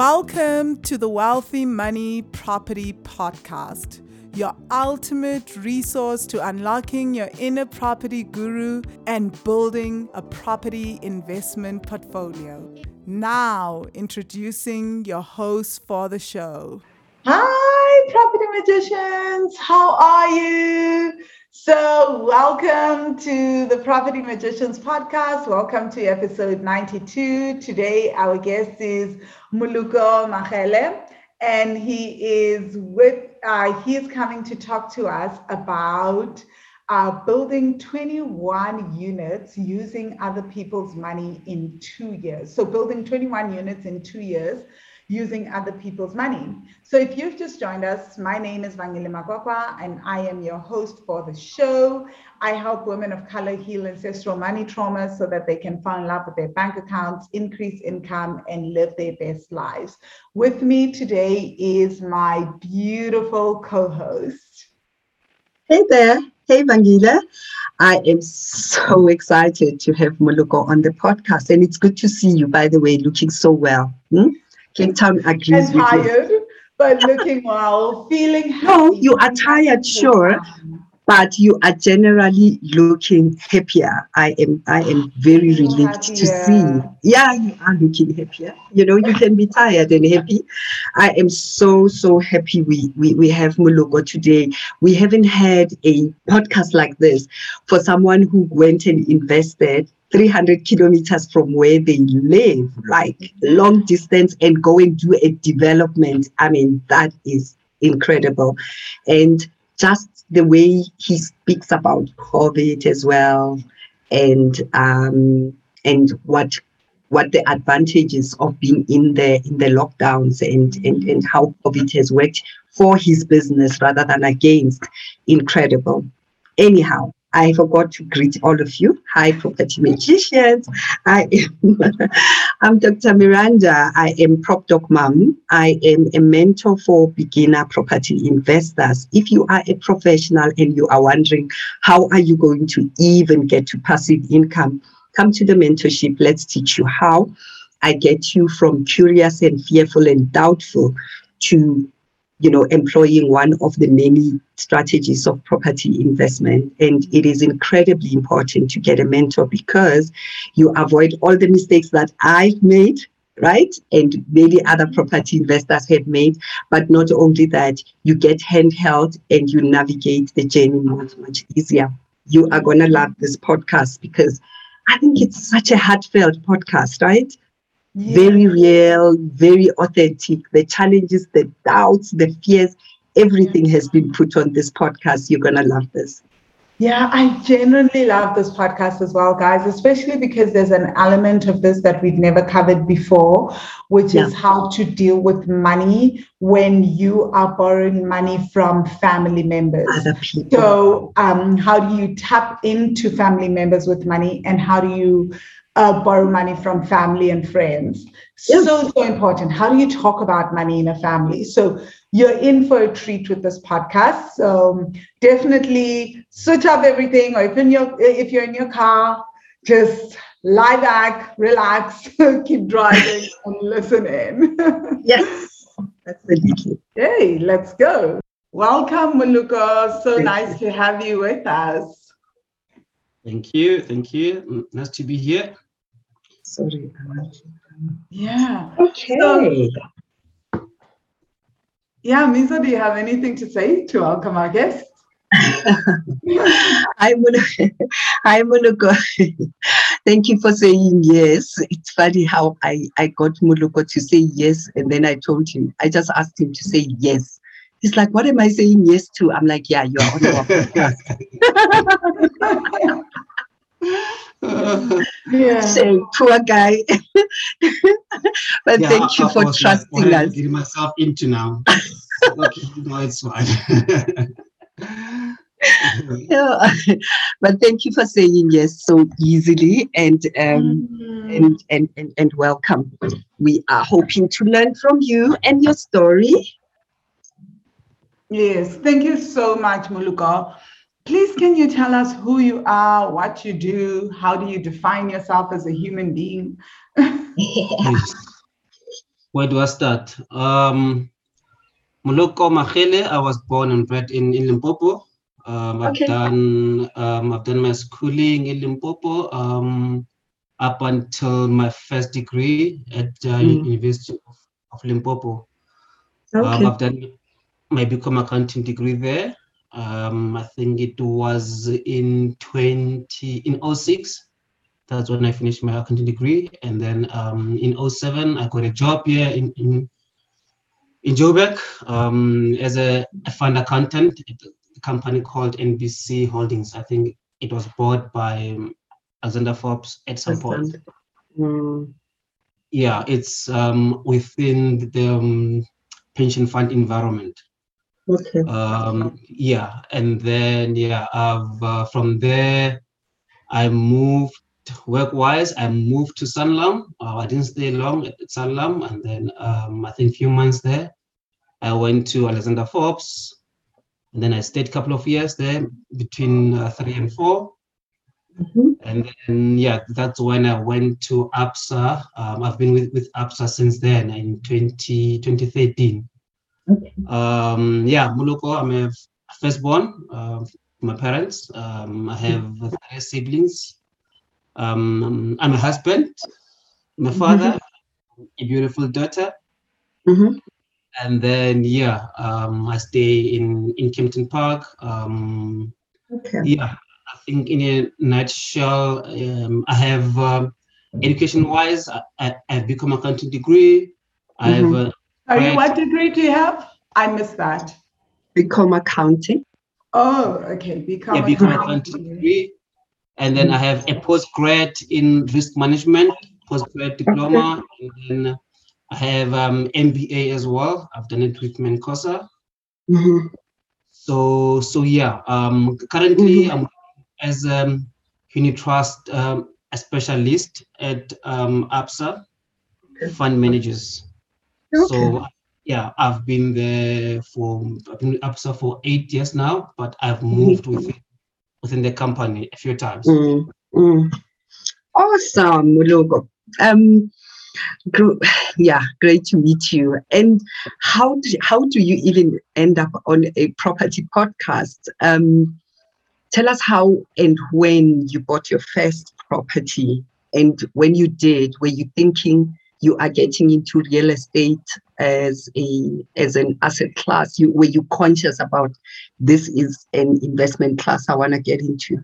Welcome to the Wealthy Money Property Podcast, your ultimate resource to unlocking your inner property guru and building a property investment portfolio. Now, introducing your host for the show. Hi, property magicians. How are you? So, welcome to the Property Magicians podcast. Welcome to episode 92. Today, our guest is Moloko Machele, and he is with, uh, he is coming to talk to us about uh, building 21 units using other people's money in two years. So, building 21 units in two years using other people's money. So if you've just joined us, my name is Vangile Makwakwa and I am your host for the show. I help women of color heal ancestral money trauma so that they can fall in love with their bank accounts, increase income, and live their best lives. With me today is my beautiful co-host. Hey there. Hey, Vangile. I am so excited to have Moloko on the podcast. And it's good to see you, by the way, looking so well. Hmm? Cape Town agrees tired, but looking well, feeling happy. No, you are tired, sure, but you are generally looking happier. I am I am very relieved to see. Yeah, you are looking happier. You know, you can be tired and happy. I am so, so happy we we, we have Moloko today. We haven't had a podcast like this for someone who went and invested 300 kilometers from where they live, like long distance, and go and do a development. I mean, that is incredible. And just the way he speaks about COVID as well, and um, and what what the advantages of being in the in the lockdowns and and and how COVID has worked for his business rather than against. Incredible. Anyhow, I forgot to greet all of you. Hi, property magicians. I am I'm Dr. Miranda. I am Prop Doc Mom. I am a mentor for beginner property investors. If you are a professional and you are wondering how are you going to even get to passive income, come to the mentorship. Let's teach you how. I get you from curious and fearful and doubtful to you know, employing one of the many strategies of property investment. And it is incredibly important to get a mentor because you avoid all the mistakes that I've made, right? And many other property investors have made. But not only that, you get handheld and you navigate the journey much, much easier. You are going to love this podcast because I think it's such a heartfelt podcast, right? Yeah. Very real, very authentic. The challenges, the doubts, the fears, everything has been put on this podcast. You're going to love this. Yeah, I genuinely love this podcast as well, guys, especially because there's an element of this that we've never covered before, which yeah. is how to deal with money when you are borrowing money from family members. Other people. So, um, how do you tap into family members with money and how do you uh, borrow money from family and friends. Yes. So, so important. How do you talk about money in a family? So, you're in for a treat with this podcast. So, definitely switch up everything, or if, in your, if you're in your car, just lie back, relax, keep driving, and listen in. yes, that's the key. Hey, let's go. Welcome, Moloko. So Thank nice you. to have you with us. Thank you. Thank you. Mm, nice to be here. Sorry. Uh, yeah. Okay. So, yeah, Misa, do you have anything to say to welcome our guest? I'm gonna I'm gonna go. Thank you for saying yes. It's funny how I, I got Moloko to say yes, and then I told him, I just asked him to say yes. He's like, what am I saying yes to? I'm like, yeah, you're on your podcast. Yeah. Say, poor guy. but yeah, thank you for I trusting us. Getting myself into now. okay, no, it's fine. yeah. but thank you for saying yes so easily and um mm. and, and and and welcome we are hoping to learn from you and your story Yes, thank you so much, Moloko. Please, can you tell us who you are, what you do, how do you define yourself as a human being? Where do I start? Um, Moloko Machele, I was born and bred in, in Limpopo. Um, I've Okay. done um, I've done my schooling in Limpopo um, up until my first degree at uh, Mm. University of, of Limpopo. Um, Okay. I've done my BCom accounting degree there. Um, I think it was in 20 in 06. That's when I finished my accounting degree, and then um, in 07 I got a job here in in, in Joburg um, as a, a fund accountant at a company called NBC Holdings. I think it was bought by um, Alexander Forbes at some point. Mm, Yeah, it's um, within the um, pension fund environment. Okay. um yeah and then yeah i've uh, from there i moved work wise i moved to sanlam uh, i didn't stay long at sanlam and then um i think a few months there i went to alexander forbes and then i stayed a couple of years there between uh, three and four Mhm. and then yeah that's when i went to Absa um, i've been with, with Absa since then in 20 2013 Okay. um, yeah, Moloko, I'm a firstborn. Uh, my parents. Um, I have three siblings. Um, I'm a husband. My father, a beautiful daughter, Mhm. and then yeah, um, I stay in in Kempton Park. Um, Okay. yeah, I think in a nutshell, um, I have um, education-wise, I, I, I've BCom a accounting degree. I have a Sorry, Right. what degree do you have? I missed that. BCom accounting. Oh, okay. BCom yeah, BCom accountant. accounting degree. And then I have a postgrad in risk management, postgrad diploma, and then I have um, MBA as well. I've done it with MANCOSA. Mhm. So so yeah, um, currently I'm as um, unit trust um, a specialist at um, Absa fund managers. So yeah, I've been there for I've been with Absa for eight years now, but I've moved within within the company a few times. Mm, mm. Awesome, Mulogo. Um, yeah, great to meet you. And how do, how do you even end up on a property podcast? Um, tell us how and when you bought your first property, and when you did, were you thinking you are getting into real estate as a as an asset class? You were you conscious about this is an investment class I want to get into?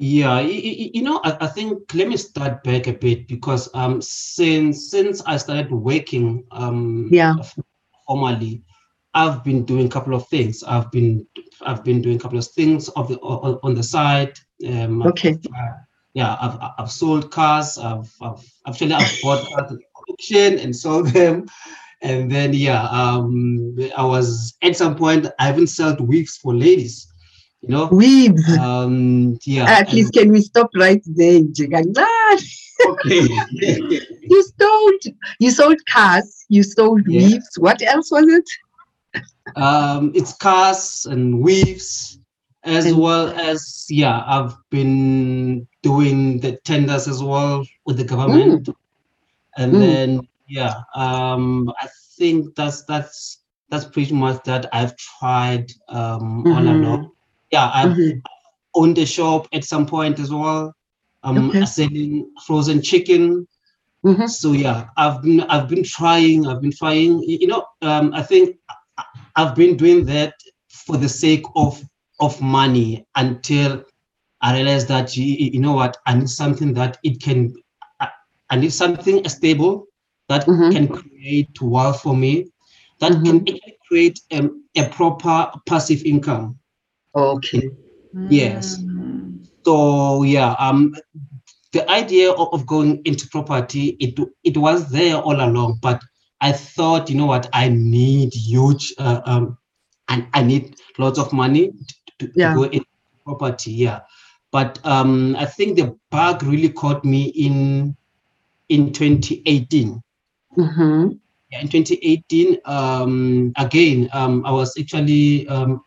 Yeah, you know, I, I think let me start back a bit because um since since I started working um Yeah. formally, I've been doing a couple of things. I've been I've been doing a couple of things of the on, on the side. Um, I've- Okay. uh, yeah, I've I've sold cars. I've I've actually I've bought cars at auction and sold them. And then yeah, um, I was at some point I even sold wigs for ladies, you know. Weaves. Um, yeah. At least can we stop right there, Njigancane? okay. You sold you sold cars, you sold Yeah. weaves. What else was it? um, it's cars and weaves, as well as yeah, I've been doing the tenders as well with the government, and Mm. then yeah, um, I think that's that's that's pretty much that I've tried um, all Mhm. along. Yeah, I've Mhm. owned a shop at some point as well. Um, Okay. selling frozen chicken. Mhm. So yeah, I've been I've been trying. I've been trying. You know, um, I think I've been doing that for the sake of of money until I realized that you, know what I need something that it can. I, need something stable that Mhm. can create wealth for me, that Mhm. can actually create um, a proper passive income. Okay. Yes. Mm. So yeah, um, the idea of, of going into property, it it was there all along, but I thought, you know what, I need huge, uh, um, and I need lots of money to, to Yeah. go into property. Yeah, but um, I think the bug really caught me in in 2018. hmm Yeah, in 2018, um, again, um, I was actually um,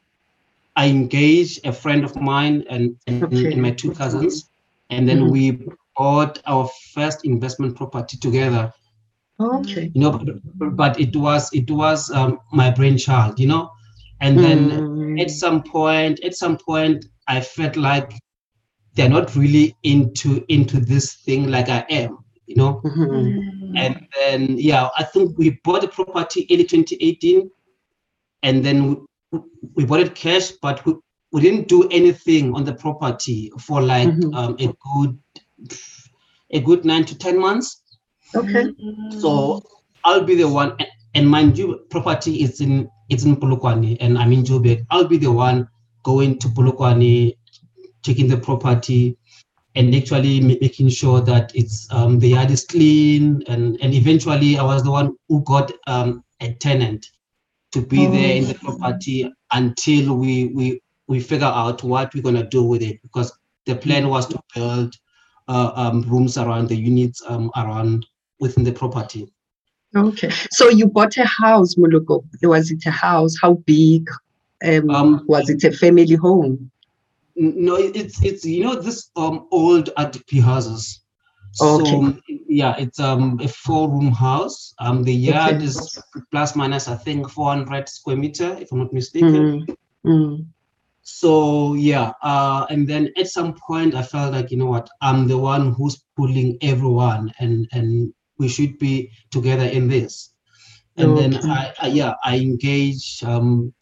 I engaged a friend of mine and, and, Okay. and my two cousins, and then Mhm. we bought our first investment property together. Okay. you know but, but it was it was um, my brainchild you know and then Mm. at some point at some point i felt like they're not really into into this thing like i am you know Mhm. and then yeah i think we bought the property early 2018 and then we, we bought it cash but we, we didn't do anything on the property for like Mhm. um, a good a good nine to ten months Okay. so I'll be the one, and- and mind you, property is in it's in Polokwane, and I'm in Joburg. I'll be the one going to Polokwane, checking the property, and actually making sure that it's um, the yard is clean, and and eventually I was the one who got um, a tenant to be there in the property until we we we figure out what we're gonna do with it because the plan was to build uh, um, rooms around the units um, around within the property. Okay. So you bought a house, Moloko. Was it a house? How big? Um, Um, was it a family home? No, it's it's you know this um old RDP houses. Okay. So yeah, it's um a four room house. Um the yard Okay. is plus minus I think 400 square meter if I'm not mistaken. Mm. Mm. So yeah, uh and then at some point I felt like you know what I'm the one who's pulling everyone and and we should be together in this. And then I, I yeah I engage um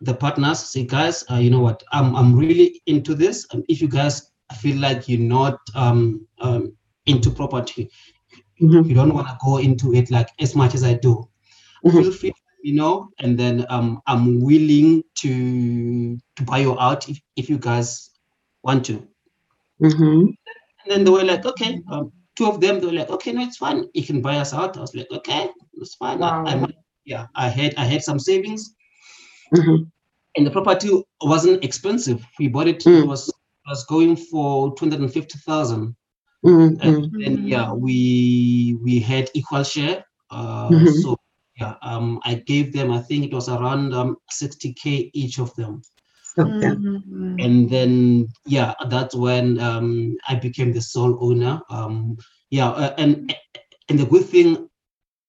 the partners say guys uh, you know what I'm I'm really into this and if you guys feel like you're not um um into property Mhm. you don't want to go into it like as much as I do Mhm. feel free you know and then um I'm willing to to buy you out if, if you guys want to Mhm. and then they were like okay um two of them they were like okay no it's fine you can buy us out I was like okay it's fine Wow. I, I yeah I had I had some savings Mhm. and the property wasn't expensive. We bought it, Mm. it was it was going for 250,000. Mm. And then yeah, we we had equal share. Uh, Mhm. so yeah, um I gave them I think it was around um 60k each of them. Okay. Mm. And then yeah, that's when um I became the sole owner. Um yeah, uh, and and the good thing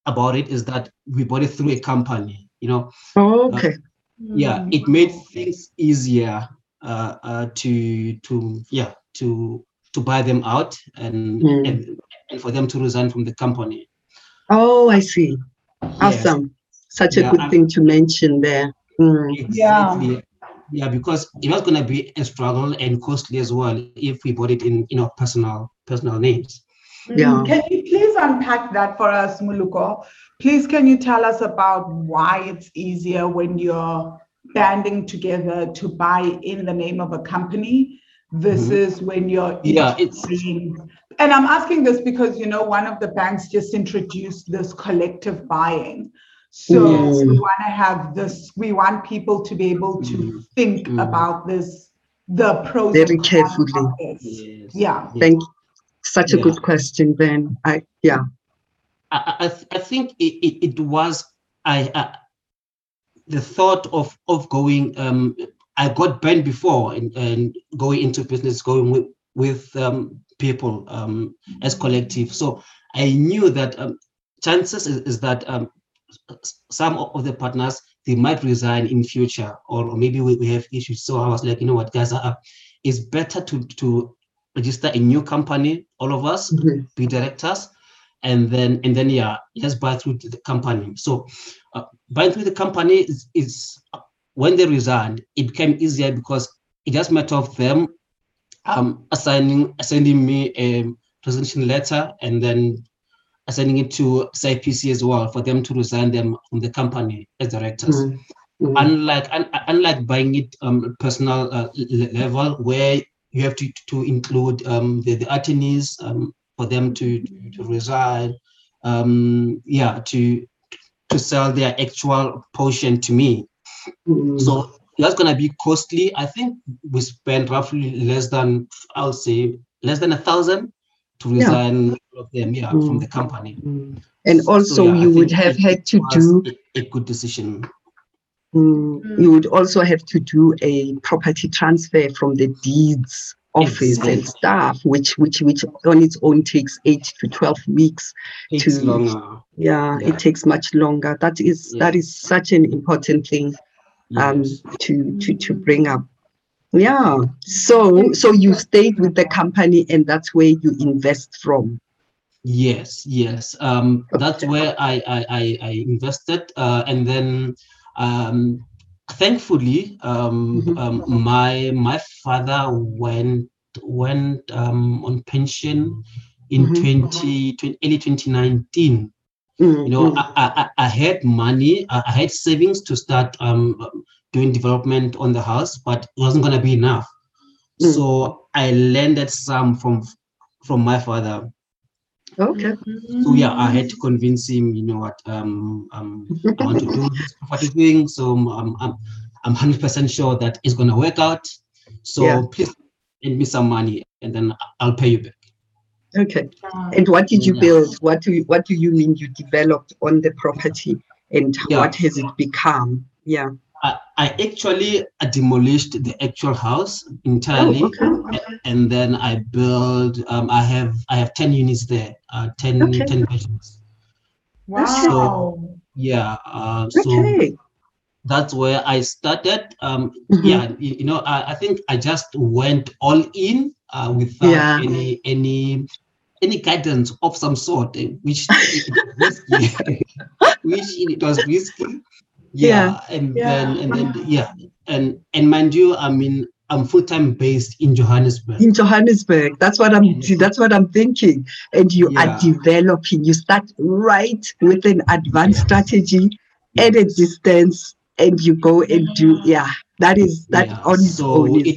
about it is that we bought it through a company, you know. Okay. Yeah it made things easier uh, uh to to yeah to to buy them out and, Mm. and and for them to resign from the company Oh, I see. Awesome. Such a Yeah, good I'm- thing to mention there. Mm. exactly yeah because it was going to be a struggle and costly as well if we bought it in in our personal personal names Yeah. Mm, Can you please unpack that for us, Moloko? Please, can you tell us about why it's easier when you're banding together to buy in the name of a company versus when you're Mm-hmm. Yeah, it's- buying? And I'm asking this because you know one of the banks just introduced this collective buying. So Mm. we want to have this. We want people to be able to Mm. think Mm. about this, the pros Very carefully. of this. yes Yeah. Thank such a Yeah. good question, Ben. I yeah. I, I, th- I think it, it, it was I, I the thought of of going um I got banned before and, and going into business going with with um, people um, as collective so I knew that um, chances is, is that um, some of the partners they might resign in future or, or maybe we, we have issues so I was like you know what guys uh, it's better to to register a new company all of us Mhm. be directors and then and then yeah let's buy through the company so uh, buying through the company is, is when they resigned it became easier because it just matter of them um assigning sending me a resignation letter and then assigning it to CIPC as well for them to resign them from the company as directors Mm. Mm. unlike un, unlike buying it um personal uh, level where you have to to include um the, the attorneys um for them to to, to resign um yeah to to sell their actual portion to me Mm. so that's gonna be costly i think we spent roughly less than i'll say less than a thousand to resign all of them yeah from Mm. the company Mm. And So, also, yeah, you would have had to do. a, a good decision Mm, you would also have to do a property transfer from the deeds office and Exactly. staff, which which which on its own takes eight to twelve weeks. It's to- longer. Yeah, Yeah. it takes much longer. That is that Yeah. is such an important thing um Yes. to to to bring up. Yeah. So so you stayed with the company and that's where you invest from. Yes, yes. Um, that's where I I, I, I invested, uh, and then um, thankfully, um, Mhm. um, my my father went went um, on pension in Mhm. 20, 20 early 2019. Mm, You know, mm. I, I, I had money, I, had savings to start um, doing development on the house, but it wasn't gonna be enough. Mm. So I lended some from from my father. Okay. So yeah, I had to convince him. You know what? Um, um, I want to do this property thing. So um, I'm I'm hundred percent sure that it's gonna work out. So Yeah. please lend me some money, and then I'll pay you back. Okay. And what did you Yeah. build? What do you, what do you mean you developed on the property and Yeah. what has it become? Yeah. I, I actually demolished the actual house entirely, Oh, okay. and then I built. Um, I have I have ten units there. Uh, 10, Okay. 10 bedrooms. Wow. Yeah. Uh, so Okay. that's where I started. Um, Mhm. yeah, you, you know, I, I think I just went all in uh, without Yeah. any any any guidance of some sort, eh, which it was risky, which it was risky. Yeah, and then and then yeah, and and mind you, I mean, I'm full time based in Johannesburg. In Johannesburg. That's what I'm that's what I'm thinking. And you are developing. You start right with an advanced strategy at a distance and you go and do yeah. That is that Yeah, on so own it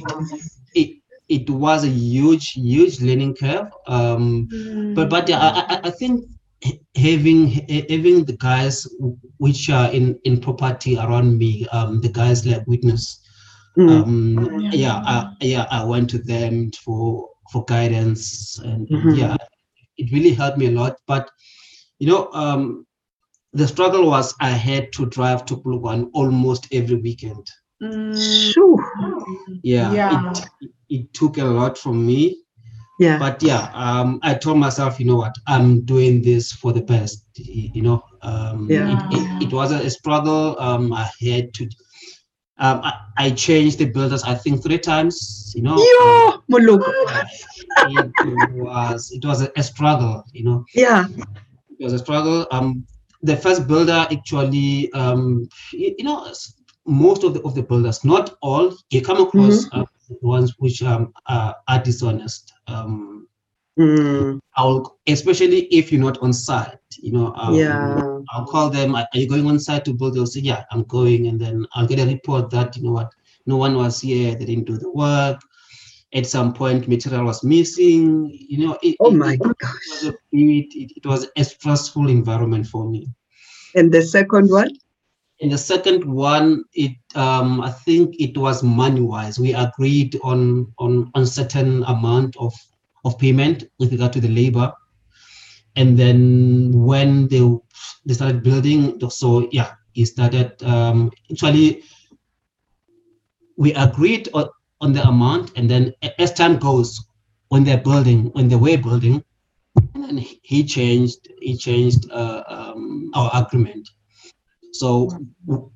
it it was a huge huge learning curve. Um, but but yeah, I, I- I think h- having having the guys which are in in property around me, um, the guys like witness, Mm, um, yeah, I, yeah, I went to them for for guidance, and, and Mhm. yeah, it really helped me a lot. But you know, um, the struggle was I had to drive to Polokwane almost every weekend. Shoo. Yeah, Yeah. It, it took a lot from me Yeah. but yeah um i told myself you know what i'm doing this for the best you know um Yeah. it, it, it was a, struggle um i had to um I, I changed the builders i think three times you know um, Yo, Moloko. it was it was a, struggle you know Yeah. it was a struggle um the first builder actually um you, you know most of the of the builders not all you come across uh, ones which um are, are dishonest um Mm, I'll especially if you're not on site, you know, um, yeah. I'll call them. Are you going on site to build? They'll say, Yeah, I'm going, and then I'll get a report that you know what, no one was here. They didn't do the work. At some point, material was missing. You know, it, Oh my it gosh. was a it, it was a stressful environment for me. And the second one? And the second one, it um, I think it was money wise. We agreed on on on certain amount of of payment with regard to the labor, and then when they they started building, so yeah, it started um, actually. We agreed on, on the amount, and then as time goes, when they're building, when they were building, and he changed he changed uh, um, our agreement. So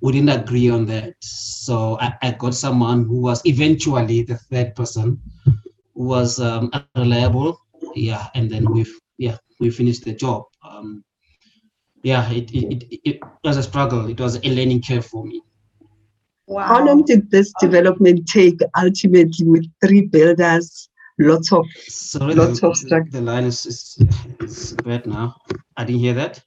we didn't agree on that. So I, I got someone who was eventually the third person, who was um, reliable. Yeah, and then we yeah we finished the job. Um, yeah, it, it, it, it was a struggle. It was a learning curve for me. Wow. How long did this development take ultimately with three builders? Lots of Sorry, Lots the, of struc- the line is, is, is bad now. I didn't hear that.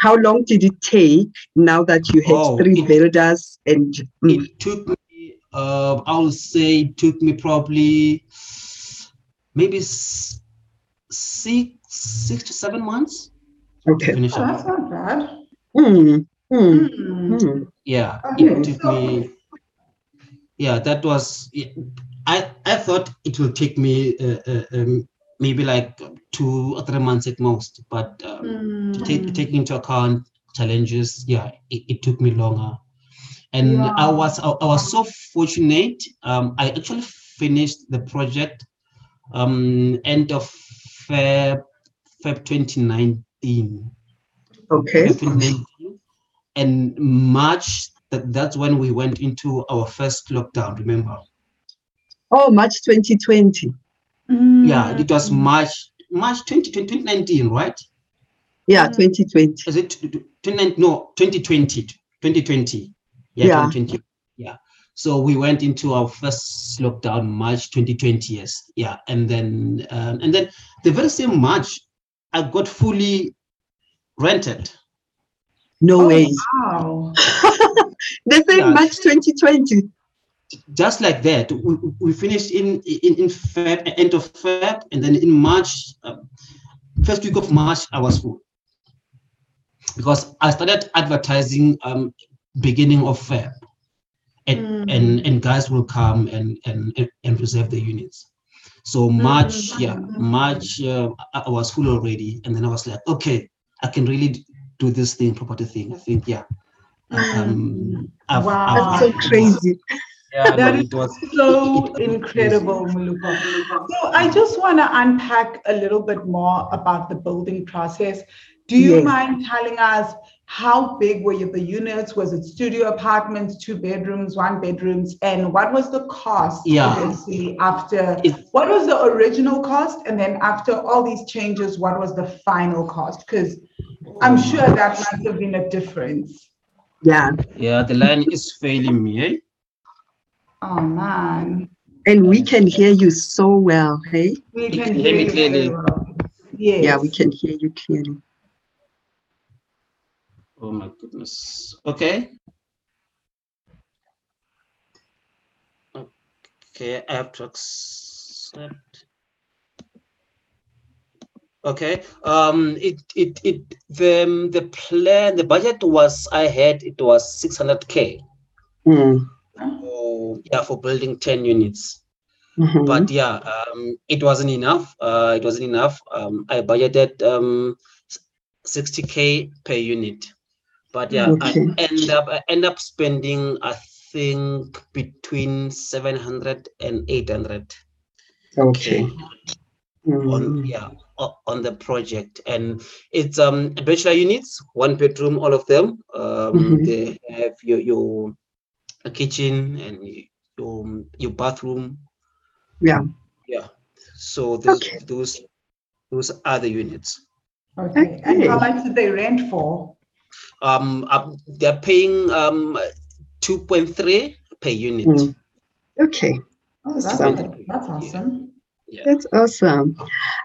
How long did it take now that you had Oh, three it- builders and mm, It took me, uh, I would say, it took me probably maybe six, six to seven months to okay. finish Oh, that's not bad. Mm, mm, Hmm. mm. Yeah, Okay, it took so- me. Yeah, that was. I I thought it will take me uh, uh, um, maybe like two or three months at most, but um, to take taking into account challenges, yeah, it, it took me longer. And I was I, I was so fortunate. Um, I actually finished the project um, end of Feb, Feb 2019. Okay. Feb 2019. And March, that, that's when we went into our first lockdown, remember? Oh, March 2020. Yeah, it was March, March 20, 2019, right? Yeah, Mm. 2020. Is it 29? No, 2020. 2020. Yeah, Yeah. 2020. Yeah. So we went into our first lockdown March 2020. Yes. Yeah. And then um, and then the very same March, I got fully rented. No Oh, way. Wow. The same Yeah. March 2020. Just like that, we, we finished in in in Feb, end of Feb, and then in March, um, first week of March, I was full. Because I started advertising um beginning of Feb. and and and guys will come and and and- reserve the units. So march yeah march uh, i was full already. And then i was like okay i can really do this thing property thing. I think yeah. Um I've- Wow. I've- That's so I've- crazy. Yeah That no, is it was so it- it- incredible, Muluka. So I just want to unpack a little bit more about the building process. Do you Yes. mind telling us how big were you, the units? Was it studio apartments, two bedrooms, one bedrooms? And what was the cost Yeah. eventually after? It- What was the original cost? And then after all these changes, what was the final cost? Because I'm sure that must have been a difference. Yeah. yeah the line is failing me eh? Oh man. And we can hear you so well. Hey. We can can hear hear me you very clearly. well. Yes. Yeah, we can hear you clearly. oh my goodness okay okay i have to accept Okay. Um. It. It. It. The. um, The plan. The budget was. I had. It was six hundred k. Mm. For yeah, for building ten units. Mhm. But yeah. Um. It wasn't enough. Uh. It wasn't enough. Um. I budgeted. Um. Sixty k per unit. But yeah, Okay. I end up. I end up spending. I think between 700 and 800 okay. on Mm. yeah on the project and it's um bachelor units one bedroom all of them um Mhm. they have your your a kitchen and your your bathroom Yeah. yeah so those Okay. those those are the units Okay. And how much did they rent for? um up- they're paying um 2.3 per unit Mm. Okay. Oh, that's, Awesome. that's awesome. yeah, That's awesome.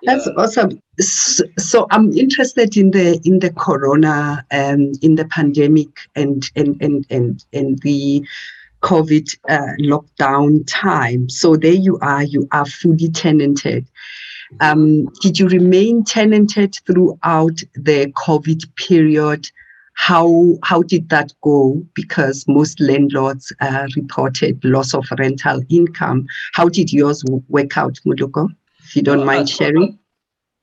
That's yeah. awesome. S- So I'm interested in the in the corona um in the pandemic and and and and and the COVID uh, lockdown time. So there you are. You are fully tenanted. Um, did you remain tenanted throughout the COVID period? How how did that go? Because most landlords uh, reported loss of rental income. How did yours work out, Mudoko? If you don't mind sharing.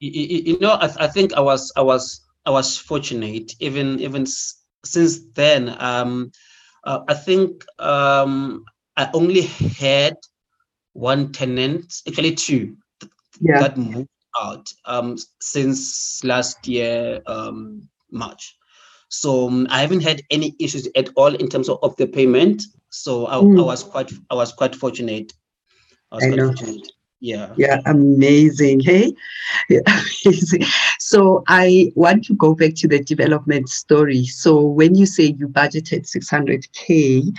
you know I, I think i was i was i was fortunate even even since then um uh, i think um i only had one tenant actually two Yeah. that moved out um since last year um march so um, i haven't had any issues at all in terms of, of the payment so I, I Mm. was quite i was quite fortunate i was I quite know. fortunate yeah Yeah, amazing. Hey, Yeah, amazing. So I want to go back to the development story. So when you say you budgeted 600k,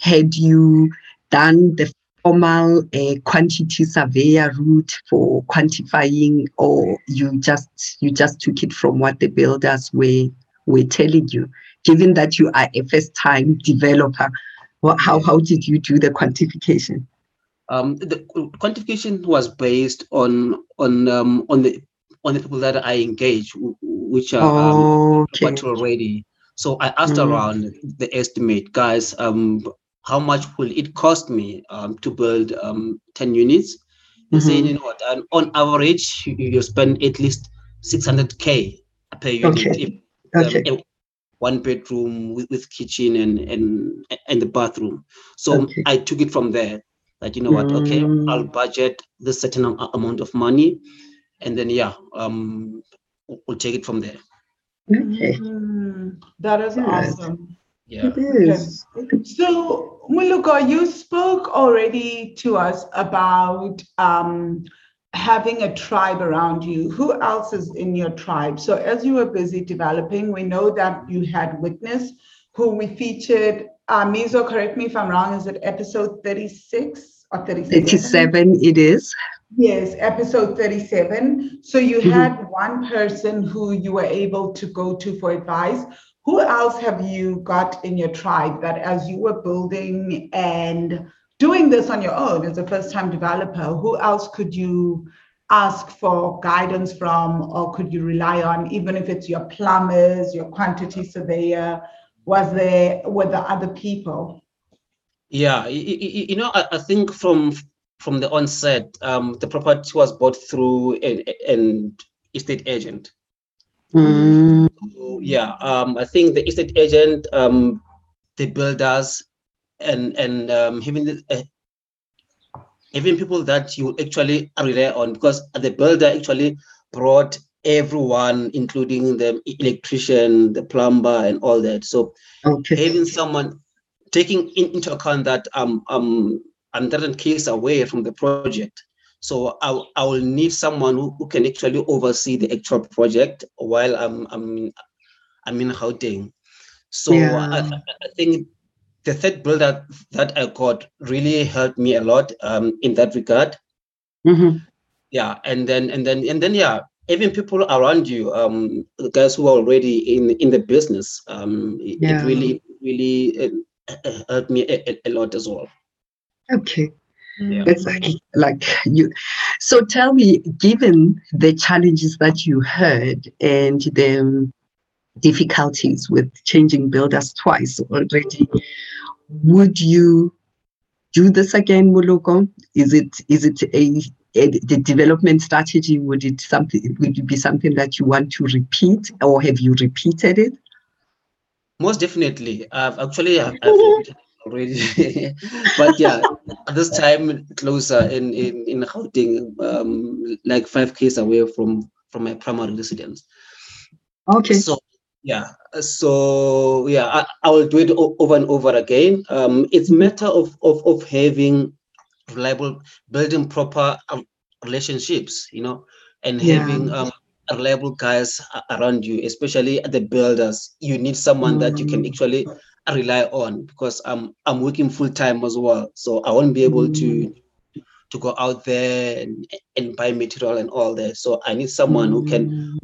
had you done the formal uh, quantity surveyor route for quantifying, or you just you just took it from what the builders were were telling you? Given that you are a first time developer, what, how how did you do the quantification? um, the quantification was based on on um, on the on the people that I engage, which are um, Okay. already. So I asked Mm. around the estimate, guys. Um, how much will it cost me um, to build um, ten units? They say, Mhm. you know what? On average, you, you spend at least six hundred k per unit. Okay. If, Okay. a- one bedroom with, with kitchen and and and the bathroom. So Okay. I took it from there that you know what okay Mm. i'll budget this certain amount of money and then yeah um we'll take it from there Okay. Mm, that is Yes. awesome. yeah It is. So, Muluka, you spoke already to us about um, having a tribe around you. Who else is in your tribe? So, as you were busy developing, we know that you had Witness, who we featured. Uh, Mizo, correct me if I'm wrong, is it episode 36 or 37? 87 it is. Yes, episode 37. So you Mhm. had one person who you were able to go to for advice. Who else have you got in your tribe that as you were building and doing this on your own as a first time developer, who else could you ask for guidance from or could you rely on, even if it's your plumbers, your quantity surveyor? Was there, were there other people? Yeah, y- y- y- you know, I, I think from from the onset, um, the property was bought through an, an estate agent. Mm, So, yeah, um, I think the estate agent, um, the builders, and and um, having the, uh, having people that you actually rely on because the builder actually brought everyone, including the electrician, the plumber, and all that. So okay. having someone taking in, into account that um um I'm certain case away from the project. So I, will- I will need someone who, who can actually oversee the actual project while I'm I'm I'm in Gauteng. So Yeah. I I think the third builder that I got really helped me a lot um in that regard Mhm. yeah and then and then and then yeah even people around you um guys who are already in in the business um it, it really really uh, helped me a, a- lot as well Okay. Yeah. Exactly. Like you. So tell me, given the challenges that you heard and the difficulties with changing builders twice already, would you do this again, Moloko? Is it is it a, a the development strategy? Would it something would it be something that you want to repeat, or have you repeated it? most definitely i've actually i've, I've already but yeah this time closer in in in Gauteng, um like five k's away from from my primary residence Okay. So yeah, so yeah, I, I will do it over and over again. Um, it's matter of of of having reliable, building proper um, relationships, you know, and Yeah. having um reliable guys around you, especially the builders. You need someone that you can Mm. actually rely on because I'm I'm working full time as well, so I won't be able to to go out there and, and buy material and all that. So I need someone who can Mm.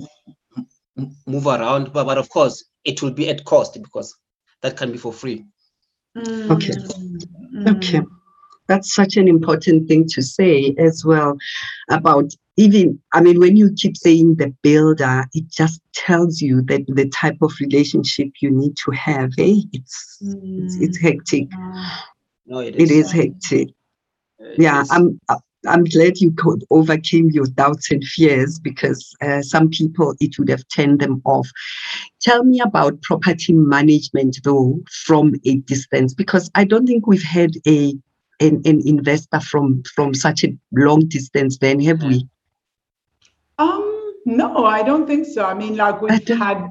Move around, but, but of course it will be at cost because that can be for free. Okay. Mm, Okay. That's such an important thing to say as well about even, I mean, when you keep saying the builder, it just tells you that the type of relationship you need to have. Eh? It's, it's, it's hectic. No, it It is. is hectic. It Yeah, is. I'm, I'm glad you could overcame your doubts and fears because uh, some people it would have turned them off. Tell me about property management though from a distance because I don't think we've had a an, an investor from from such a long distance then have we? Um, no, I don't think so. I mean, like we've had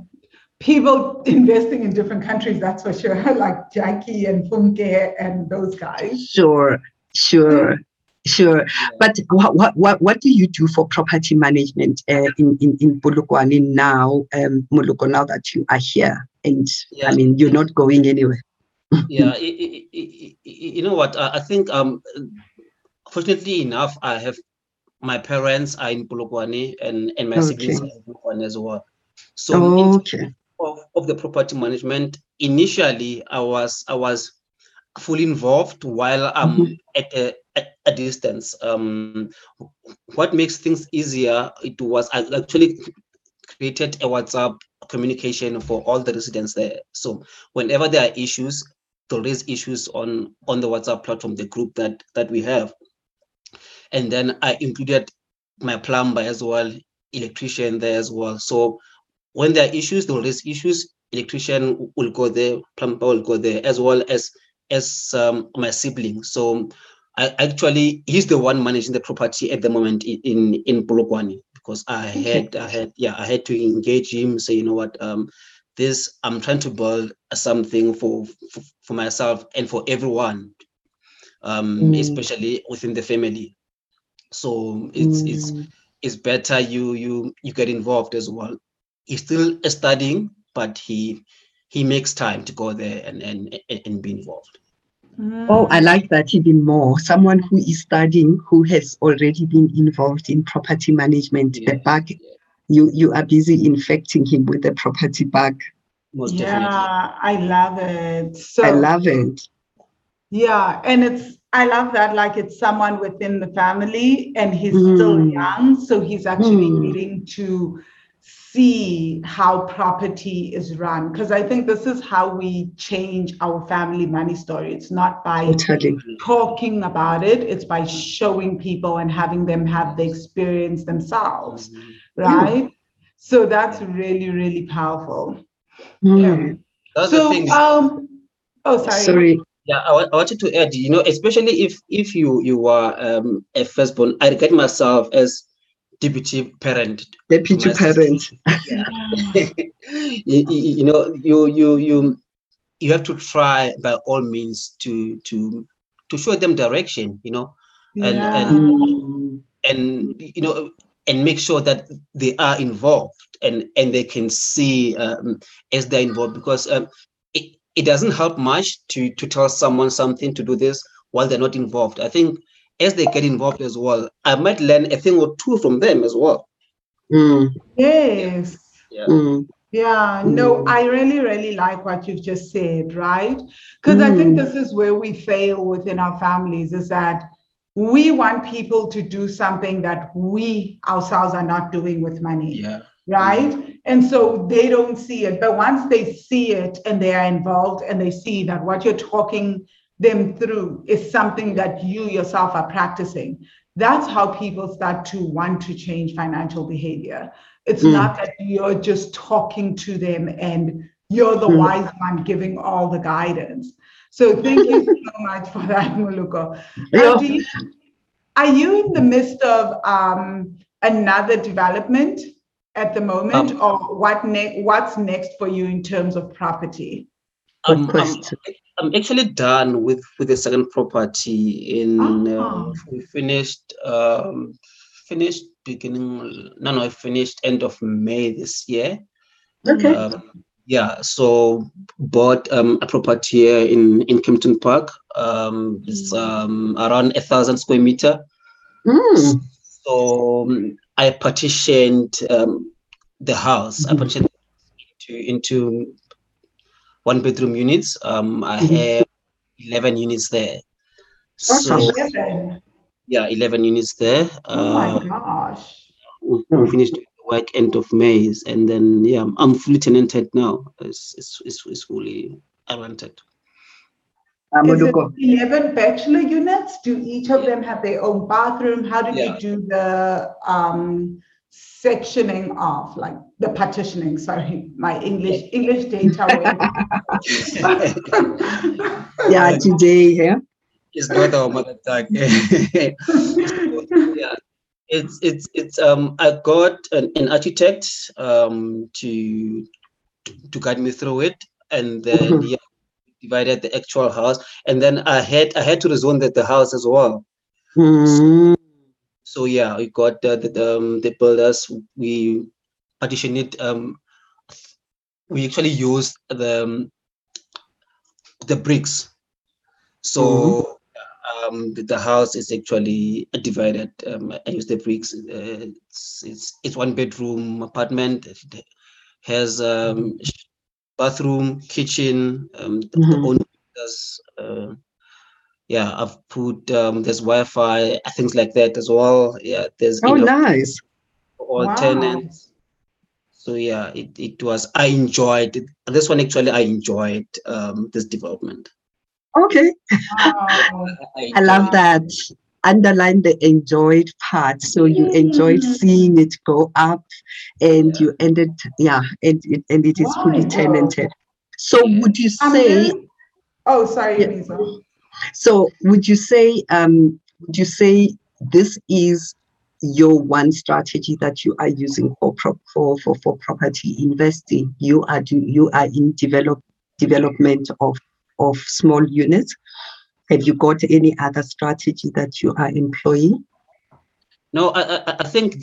people investing in different countries, that's for sure, like Jackie and Funke and those guys. Sure, sure, sure. But what what what, do you do for property management uh, in in in Polokwane now, um, Moloko, now that you are here? And Yeah. I mean, you're not going anywhere. yeah, i- i- i- i- i- you know what? I, think um, fortunately enough, I have my parents are in Polokwane and and my siblings are in Polokwane as well. So in Okay. of, of the property management initially i was i was fully involved while i'm Mhm. at, a, at a distance um what makes things easier it was i actually created a whatsapp communication for all the residents there so whenever there are issues they'll raise issues on on the whatsapp platform the group that that we have and then i included my plumber as well electrician there as well so when there are issues, they'll raise issues. Electrician will go there, plumber will go there, as well as as um, my siblings. So actually he's the one managing the property at the moment in in, Polokwane because I had I had yeah I had to engage him say you know what um this I'm trying to build something for for, for myself and for everyone um Mm. especially within the family so it's it's Mm. it's better you you you get involved as well he's still studying but he he makes time to go there and and, and be involved Oh, I like that even more. Someone who is studying, who has already been involved in property management, the Yeah, bug, yeah. you you are busy infecting him with the property bug. most yeah, definitely I love it. So I love it. Yeah, and it's I love that like it's someone within the family and he's still Mm. young, so he's actually Mm. getting to see how property is run because I think this is how we change our family money story. It's not by Totally. talking about it, it's by showing people and having them have the experience themselves, Mhm. right? So that's really really powerful. Mm. Yeah. That's So thing. um oh sorry. Sorry. Yeah, I, wa- I wanted to add, you know, especially if if you you are um, a firstborn, I regard myself as deputy parent. Deputy parent. you, you- you know, you you you you have to try by all means to to to show them direction, you know, and Yeah. and and you know and make sure that they are involved and and they can see um, as they're involved because um, it, it doesn't help much to to tell someone something to do this while they're not involved i think as they get involved as well i might learn a thing or two from them as well Mm. Yes. yeah Mm. Yeah, no, Mm. I really, really like what you've just said, right? Because I think Mm. this is where we fail within our families is that we want people to do something that we ourselves are not doing with money, yeah right? And so they don't see it. But once they see it and they are involved and they see that what you're talking them through is something that you yourself are practicing, that's how people start to want to change financial behavior. It's Mm. not that you're just talking to them and you're the Mm. wise one giving all the guidance. So thank you so much for that, Moloko. Yeah. You, are you in the midst of um, another development at the moment, Um, or what ne- what's next for you in terms of property? I'm, I'm. I'm actually done with with the second property in uh, Ah. we finished um finished beginning no no I finished end of May this year Okay. um, yeah so bought um, a property here in in Kempton Park um it's um around a thousand square meter Mm. so um, I partitioned um, the house I Mhm. partitioned into into one bedroom units um I Mhm. have 11 units there Awesome. so Eleven. yeah 11 units there Oh my uh, gosh. we we finished doing the work end of May, and then yeah, I'm- I'm fully tenanted now. It's it's it's, it's fully rented. Is it Amoluko. 11 bachelor units? Do each of them have their own bathroom? How did Yeah. you do the um, sectioning off, like the partitioning? Sorry, my English English data. Yeah, today, yeah. it's not our mother tongue. yeah, it's it's it's um I got an, an architect um to to guide me through it, and then Mhm. yeah, divided the actual house, and then I had I had to rezone the, the house as well. Mm. So yeah, we got the the, the, um, the builders. We partitioned it. Um, we actually used the um, the bricks. So um, the, the house is actually divided. Um, I use the bricks. Uh, it's, it's it's one bedroom apartment. It has um, sh- bathroom, kitchen, um, the Mhm. own there's, uh, yeah, I've put um, there's Wi-Fi, things like that as well. Yeah, there's Oh, enough nice. for all Wow. tenants. So yeah, it, it was I enjoyed it. This one actually I enjoyed um, this development. Okay. Wow. I love that. Underline the enjoyed part. So you enjoyed Mm. seeing it go up and Yeah. you ended, yeah, and it, and it is fully tenanted. So Yeah. would you say, very- oh, sorry, Yeah. Mizo. So would you say um, would you say this is your one strategy that you are using for for, for for property investing? You are do you are in develop development of of small units. Have you got any other strategy that you are employing? No, I, I, I think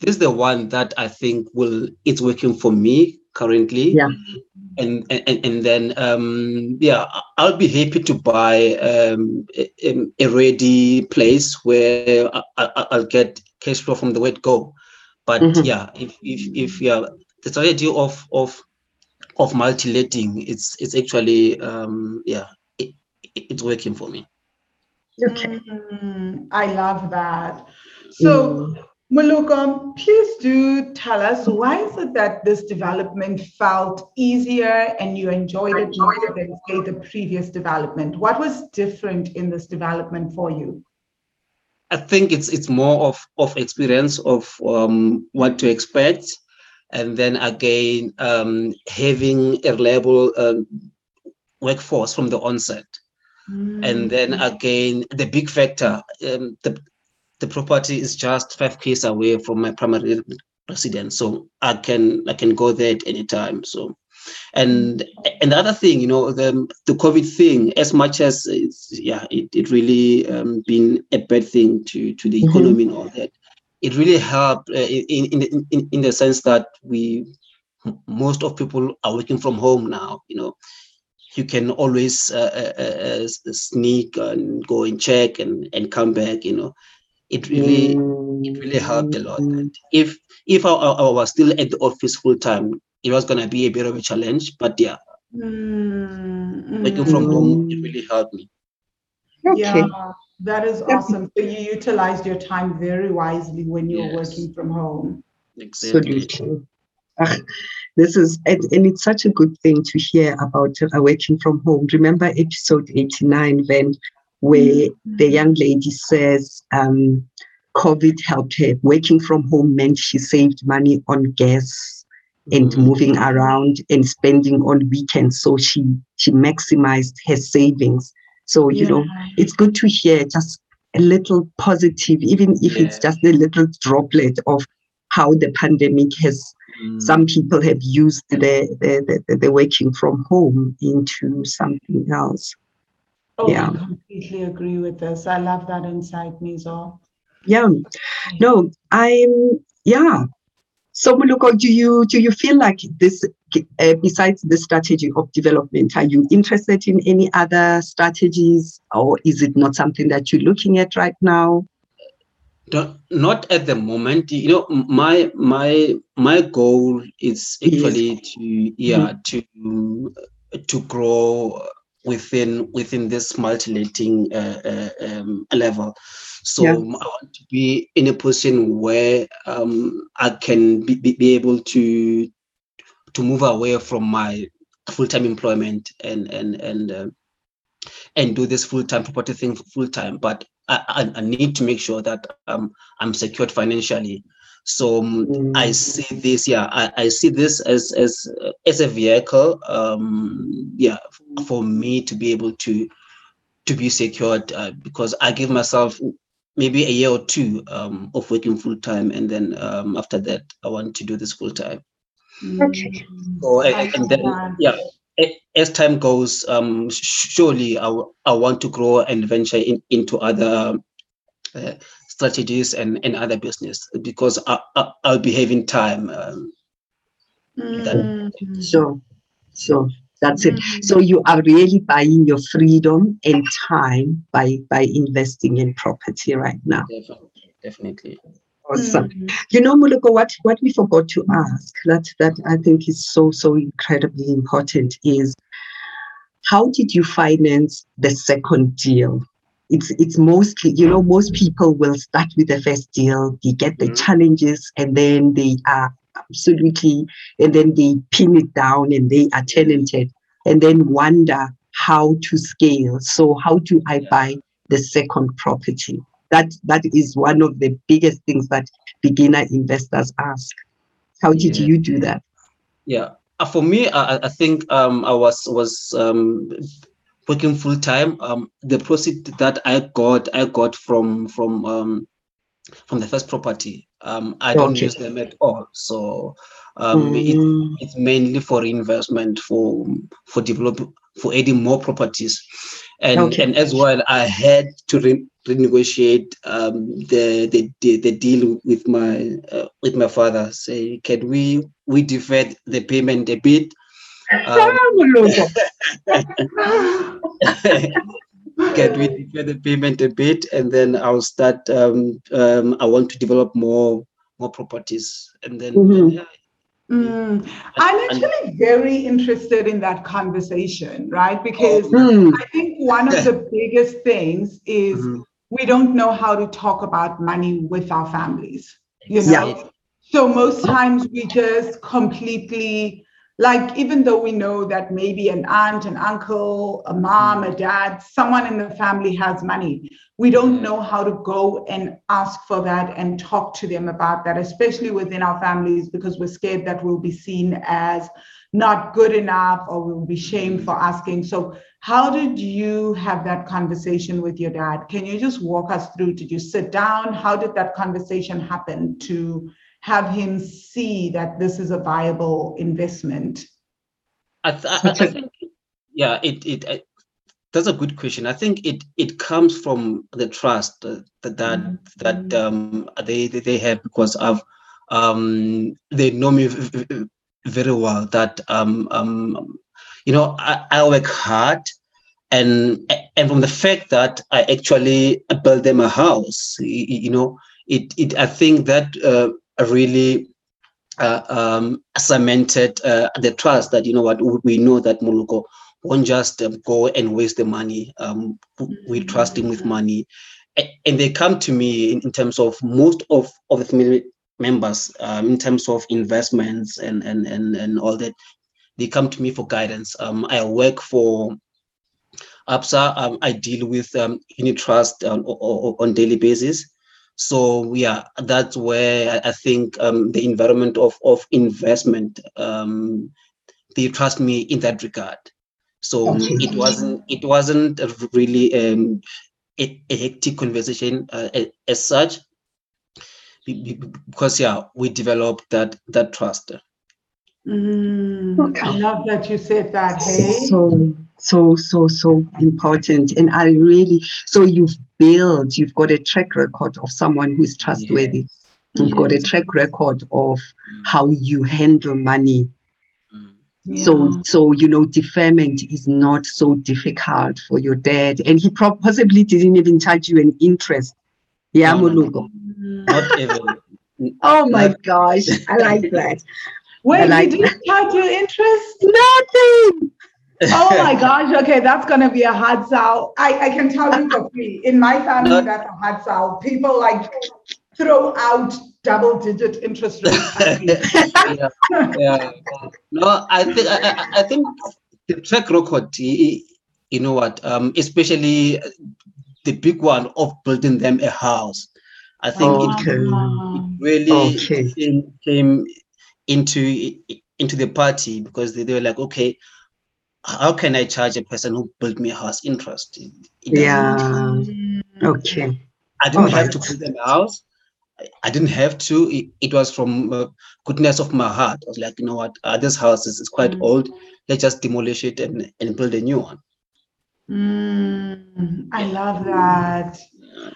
this is the one that I think will it's working for me currently. Yeah. And and, and then um yeah, I'll be happy to buy um a, a ready place where I, I, I'll get cash flow from the word go. But Mhm. yeah, if if if yeah, the strategy of of of multi-letting, it's it's actually um yeah, it, it- it's working for me. Okay. Mm, I love that. So, Moloko, please do tell us why is it that this development felt easier and you enjoyed it more than, say, the previous development? What was different in this development for you? I think it's it's more of of experience of um, what to expect, and then again um, having a reliable um, workforce from the onset, and then again the big factor um, the the property is just five k's away from my primary residence, so I can I can go there at any time. So. And and the other thing, you know, the the COVID thing, as much as it's yeah, it, it really um, been a bad thing to to the Mhm. economy and all that, it really helped uh, in, in in in the sense that we most of people are working from home now. You know, you can always uh, uh, uh, sneak and go and check and and come back. You know, it really it really helped a lot. Mm. If if I, I I was still at the office full time, it was gonna be a bit of a challenge. But yeah, Mm, working mm. from home it really helped me. Okay. Yeah, that is awesome. So you utilized your time very wisely when you were Yes. working from home. Exactly. Absolutely. Ah, this is and, and it's such a good thing to hear about uh, working from home. Remember episode 89 when where the young lady says um, COVID helped her. Working from home meant she saved money on gas and Mhm. moving around and spending on weekends. So she she maximized her savings. So you know it's good to hear just a little positive, even if it's just a little droplet of how the pandemic has Mm. some people have used the, the, the, the working from home into something else. Oh, Yeah. I completely agree with this. I love that insight, Mizo. Yeah. No, I'm yeah. So Moloko, do you do you feel like this uh, besides the strategy of development, are you interested in any other strategies or is it not something that you're looking at right now? Not at the moment you know my my my goal is Yes. actually to yeah to to grow within within this multi-letting uh, uh, um, level. So Yeah. i want to be in a position where um, i can be, be, able to to move away from my full-time employment and and and um, and do this full-time property thing full-time. But I, I, I need to make sure that um, i'm secured financially so um, i Mm. see this yeah I, I see this as as as a vehicle um yeah for me to be able to to be secured uh, because i give myself maybe a year or two um, of working full-time and then um, after that i want to do this full-time Okay. Mm. so I and, and then understand. yeah as time goes um sh- surely I, w- I want to grow and venture in, into other uh, strategies and, and other business because I, I, i'll be having time um, that- Mm. Sure. Sure. That's it. Mm. So you are really buying your freedom and time by by investing in property right now. definitely definitely Awesome. Mm. You know, Moloko, what, what we forgot to ask that that I think is so so incredibly important is how did you finance the second deal? It's it's mostly, you know, most people will start with the first deal, they get the Mhm. challenges, and then they are absolutely, and then they pin it down and they are talented, and then wonder how to scale. So how do I buy the second property? That that is one of the biggest things that beginner investors ask. How did Yeah. you do that? yeah uh, for me I, I- I think um i was was um working full time. Um, the proceed that I got, I got from from um, from the first property. Um, I don't Okay. use them at all. So um, it, Mm. it's mainly for investment, for for develop, for adding more properties, and Okay. and as well, I had to re- renegotiate um, the, the the the deal with my uh, with my father. Say, can we we defer the payment a bit? Um, can we defer the payment a bit and then I'll start um, um I want to develop more more properties and then, Mhm. yeah, Mm. I'm actually very interested in that conversation, right? Because Mm. I think one of the biggest things is Mhm. we don't know how to talk about money with our families, you know? Yeah. So most times we just completely, like, even though we know that maybe an aunt, an uncle, a mom, a mm. dad, someone in the family has money, we don't mm. know how to go and ask for that and talk to them about that, especially within our families, because we're scared that we'll be seen as not good enough or we'll be shamed for mm. asking. So, how did you have that conversation with your dad? Can you just walk us through? Did you sit down? How did that conversation happen to have him see that this is a viable investment? I, th- I, I think yeah it it I, that's a good question. I think it it comes from the trust uh, that that that um they they they have because of um they know me very well that um um you know I, I work hard and and from the fact that I actually built them a house y- y- you know it it I think that uh, really uh, um, cemented uh, the trust that you know what we- know that Moloko won't just um, go and waste the money. Um, we trust him with money, and they come to me in, in terms of most of of the family members um, in terms of investments and and and and all that. They come to me for guidance. Um, I work for Absa. Um, I deal with um, unit trust on, on, on daily basis. So yeah, that's where I- I think um, the environment of of investment um, they trust me in that regard. So Okay. it wasn't it wasn't really um, a, a hectic conversation uh, as such be- be- because yeah we developed that that trust. Mm, Okay. I love that you said that. Hey, So, so, so, so important. And I really, so you've built, you've got a track record of someone who is trustworthy. You've got a track record of how you handle money. Mm. So, so you know, deferment is not so difficult for your dad, and he prob- possibly didn't even charge you an interest. Yeah, No. Moloko. Not even. Oh my Not- gosh, I like that. Wait, I like you didn't charge your interest? Nothing. Oh my gosh. Okay, that's gonna be a hard sell. I, I can tell you for free. In my family, Not- that's a hard sell. People like throw out double digit interest rates. yeah, yeah. No, I think I, I- I think the track record. y- y- You know what? Um, especially the big one of building them a house. I think it Okay. really Okay. came, came into into the party because they, they were like, okay, how can I charge a person who built me a house interest? It- it Yeah. Okay. I didn't have Alright. to build them a house. I- I didn't have to. It, it was from uh, goodness of my heart. I was like, you know what? Uh, this house is, is quite Mm. old. Let's just demolish it and, and build a new one. Mm, I love that.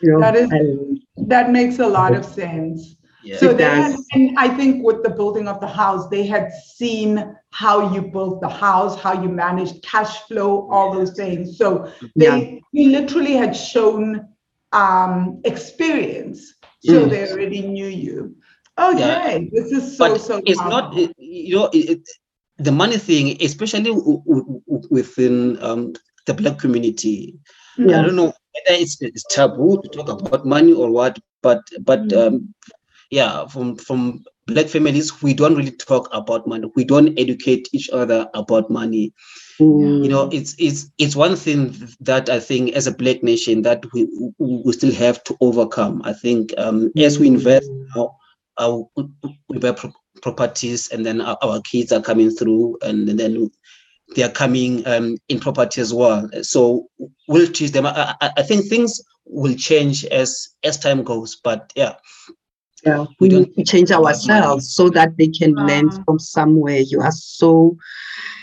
You know, That is- I- That makes a lot of sense. Yeah. So It they had, does. and I think with the building of the house, they had seen how you built the house, how you managed cash flow, all those things. So they you literally had shown um, experience, so Mm. they already knew you. Okay, this is so but so. it's not, powerful. it- you know, it, it- the money thing, especially w- w- w- within um, the black community. I don't know whether it's, it's taboo to talk about money or what, but but Mm. um, yeah, from from black families, we don't really talk about money. We don't educate each other about money. You know, it's it's it's one thing that I think as a black nation that we we still have to overcome. I think um, as we invest now, buy pro- properties, and then our, our kids are coming through, and then they are coming um, in property as well. So we'll teach them. I, I, I think things will change as as time goes. But yeah, Yeah, we don't need to change ourselves so that they can learn from somewhere. You are so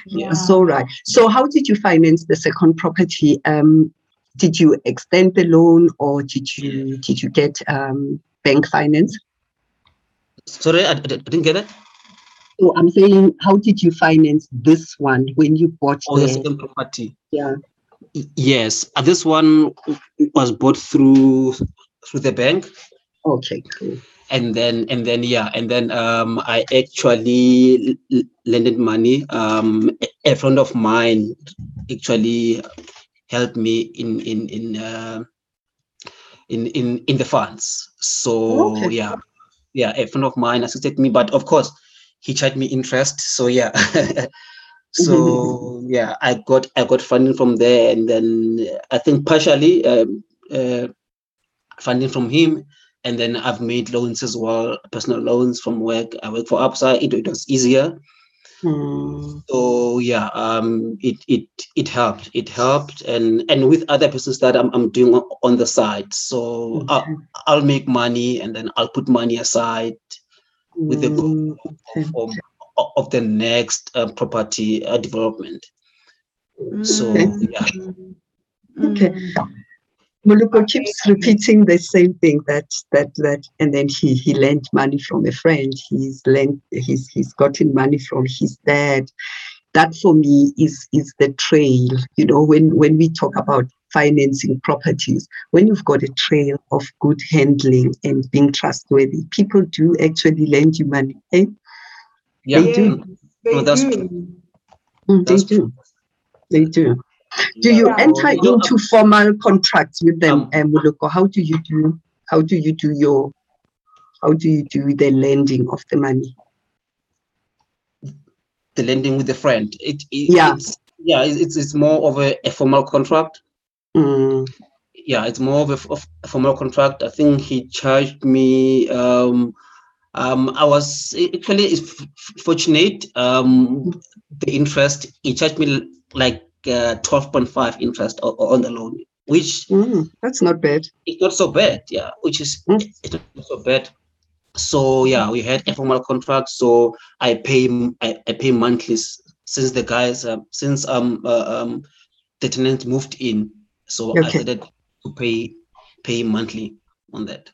you are so right. So how did you finance the second property? Um, did you extend the loan or did you did you get um bank finance? sorry, I, I didn't get it. So I'm saying, how did you finance this one when you bought Oh, the the second property. yeah? Yes, uh, this one was bought through through the bank. Okay, cool. And then and then yeah and then um i actually lended money um a- a friend of mine actually helped me in in in uh, in in in the funds. So Okay. yeah. Yeah a friend of mine assisted me but of course he charged me interest so yeah. So yeah i got i got funding from there and then i think partially um, uh, funding from him and then I've made loans as well, personal loans from work. I work for Absa. It, it was easier. Hmm, So yeah, um, it it it helped. It helped, and and with other business that I'm I'm doing o- on the side. So I'll, okay. I'll make money, and then I'll put money aside with the Hmm, goal of, of, of the next uh, property uh, development. So Okay. yeah, Okay. Moloko keeps repeating the same thing that that that and then he he lent money from a friend he's lent he's he's gotten money from his dad that for me is is the trail you know when when we talk about financing properties when you've got a trail of good handling and being trustworthy people do actually lend you money eh? yeah. They do. They No, that's do. Mm, they That's do they do do you enter into formal contracts with them Um, um, Moloko? how do you do how do you do your how do you do the lending of the money the lending with the friend. It, it Yeah. it's yeah, it's it's- it's more of a, a formal contract. Mm, Yeah, it's more of a, f- of a formal contract. I think he charged me. Um, um, I was actually is f- f- fortunate. Um, the interest he charged me like uh, twelve point five interest o- o- on the loan, which mm, that's not bad it's not so bad. Yeah, which is Mm. it's not so bad. So yeah, we had a formal contract. So I pay I, I pay monthly since the guys uh, since um uh, um the tenant moved in. So I started to pay pay monthly on that.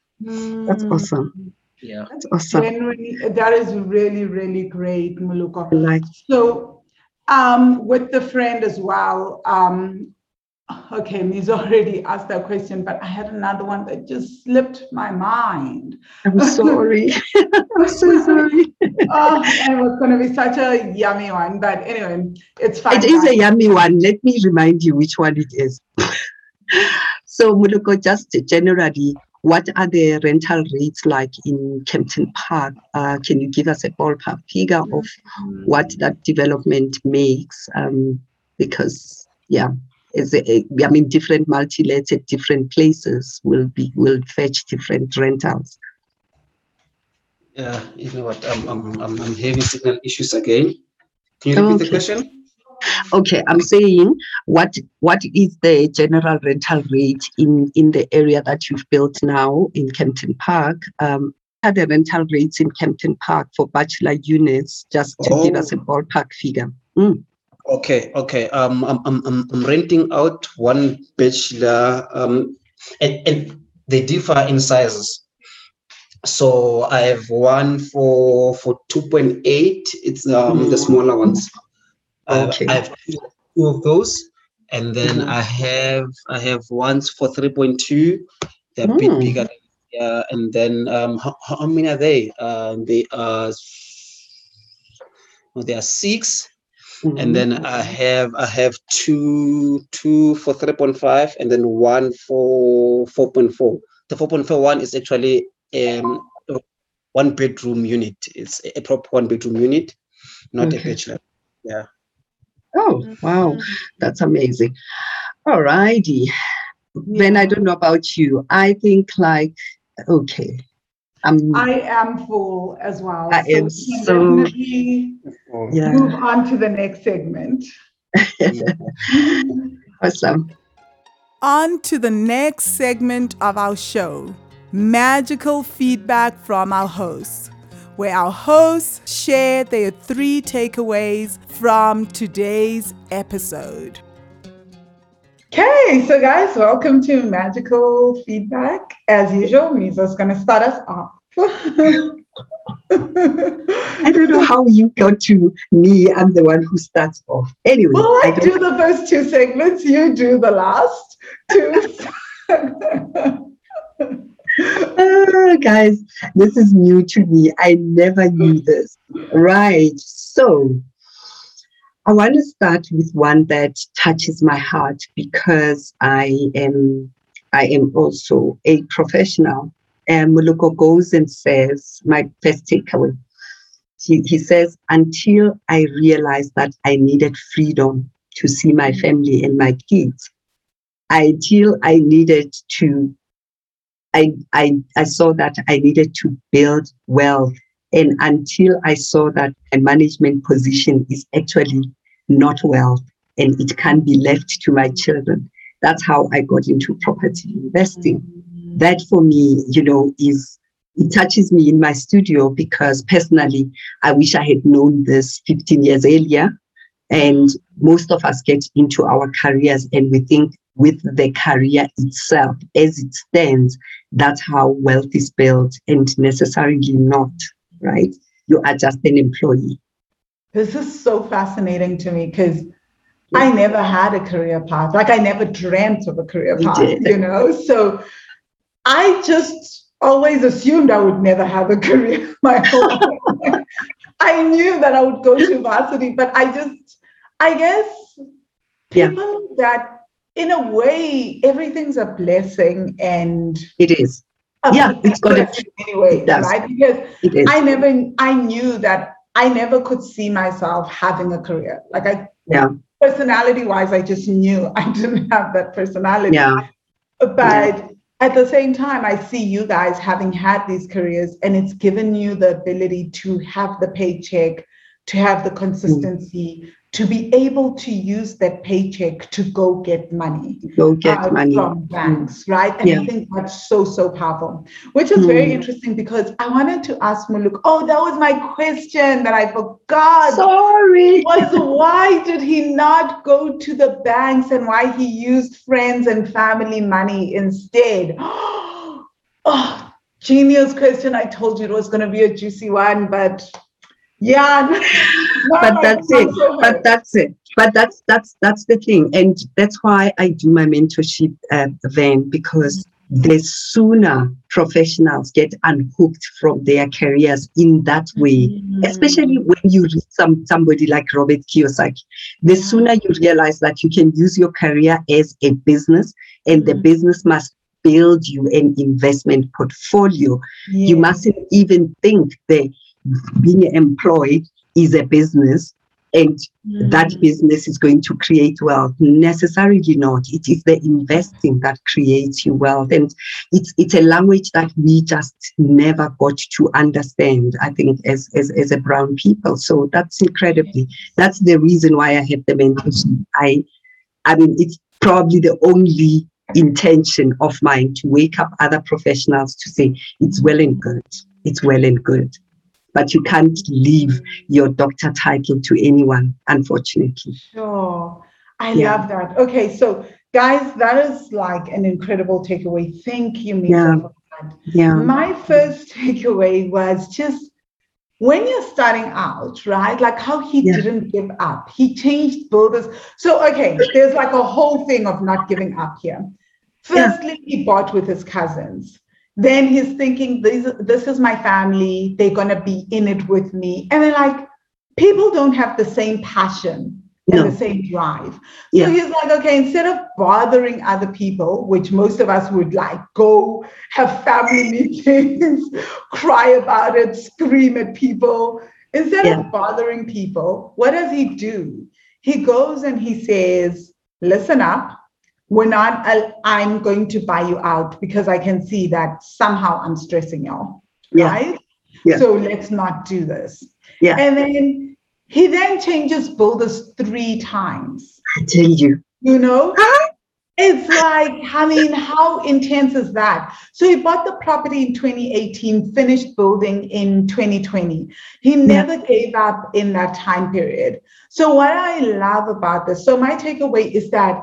that's Mm. awesome Yeah. that's awesome Genuinely, that is really, really great, Moloko. I like So, um, with the friend as well, um, okay, Miz already asked that question, but I had another one that just slipped my mind. i'm sorry. I'm so sorry. Oh, and it was going to be such a yummy one, but anyway, it's fine. it is a yummy one. Let me remind you which one it is. So Moloko, just generally what are the rental rates like in Kempton Park? Uh, can you give us a ballpark figure of what that development makes um, because yeah a, I mean different multi-lets at different places will be will fetch different rentals. Yeah. You know what? I'm I'm I'm, I'm having signal issues again. Can you repeat Okay. the question? Okay, I'm saying what what is the general rental rate in in the area that you've built now in Kempton Park? Um, what are the rental rates in Kempton Park for bachelor units? Just to give us a ballpark figure. Mm, Okay, okay. Um, I'm, I'm, I'm, I'm renting out one bachelor, um, and, and they differ in sizes. So I have one for for 2.8. It's um the Mm. smaller ones. I have- Okay. I have two of those, and then Mhm. I have I have ones for 3.2. They're a bit Mm. bigger. Yeah, and then um, how, how many are they? Um, they are. Well, there are six mhm. and then I have I have two two for three point five, and then one for four point four. The four point four one is actually um one bedroom unit. It's a proper one bedroom unit, not a bachelor. Yeah. Oh wow, that's amazing. All righty. Then I don't know about you. I think like okay. Um I am full as well. I so am so- yeah. move on to the next segment. awesome. On to the next segment of our show magical feedback from our hosts, where our hosts share their three takeaways from today's episode. Okay, so guys, welcome to Magical Feedback. As usual, Mizo's going to start us off. I don't know how you got to me. I'm the one who starts off. Anyway, well, I, I do the first two segments. You do the last two. oh, guys, this is new to me. I never knew this. Right. So, I want to start with one that touches my heart because I am I am also a professional and Moloko goes and says, my first takeaway, he, he says, until I realized that I needed freedom to see my family and my kids, until I needed to, I, I, I saw that I needed to build wealth. And until I saw that a management position is actually not wealth and it can be left to my children, that's how I got into property investing mm-hmm. that for me, you know, is it touches me in my studio because personally, I wish I had known this 15 years earlier. And most of us get into our careers and we think with the career itself as it stands, that's how wealth is built and necessarily not, right? You are just an employee. This is so fascinating to me because I never had a career path. Like I never dreamt of a career path, you know? So I just always assumed I would never have a career my whole life. I knew that I would go to varsity, but I just, I guess, people yeah. that in a way everything's a blessing and it is. Yeah, it's got it anyway, it right? Because I never, I knew that I never could see myself having a career. Like I, yeah, personality wise, I just knew I didn't have that personality. Yeah, but. Yeah at the same time, I see you guys having had these careers and it's given you the ability to have the paycheck, to have the mm. consistency, to be able to use that paycheck to go get money. Go get uh, money from banks, mm. right? And yeah. I think that's so, so powerful, which is mm. very interesting because I wanted to ask Muluk, oh, that was my question that I forgot. Sorry. Was why did he not go to the banks and why he used friends and family money instead? oh, genius question. I told you it was going to be a juicy one, but yeah but that's it but that's it but that's that's that's the thing and that's why i do my mentorship uh, then because the sooner professionals get unhooked from their careers in that way mm-hmm. especially when you read some somebody like robert kiyosaki the sooner you realize that you can use your career as a business and mm-hmm. the business must build you an investment portfolio yeah. you mustn't even think that being employed is a business and mm. that business is going to create wealth. Necessarily not. It is the investing that creates you wealth. And it's it's a language that we just never got to understand i think as as, as a brown people. So that's incredibly that's the reason why i have the mentorship. I i mean it's probably the only intention of mine to wake up other professionals to say it's well and good. It's well and good but you can't leave your doctor title to anyone, unfortunately. Sure. I yeah. love that. Okay, so guys, that is like an incredible takeaway. Thank you, Misa, yeah. for that. Yeah. My first takeaway was just when you're starting out, right? Like how he yeah. didn't give up. He changed builders. So, okay, there's like a whole thing of not giving up here. Firstly, yeah. he bought with his cousins then he's thinking this, this is my family they're going to be in it with me and then like people don't have the same passion and no. the same drive so yeah. he's like okay instead of bothering other people which most of us would like go have family meetings cry about it scream at people instead yeah. of bothering people what does he do he goes and he says listen up we're not uh, i'm going to buy you out because i can see that somehow i'm stressing y'all yeah. right yeah. so let's not do this yeah and then He then changes builders three times. I tell you. You know? It's like, I mean, how intense is that? So he bought the property in 2018, finished building in 2020. He never yeah. gave up in that time period. So, what I love about this, so my takeaway is that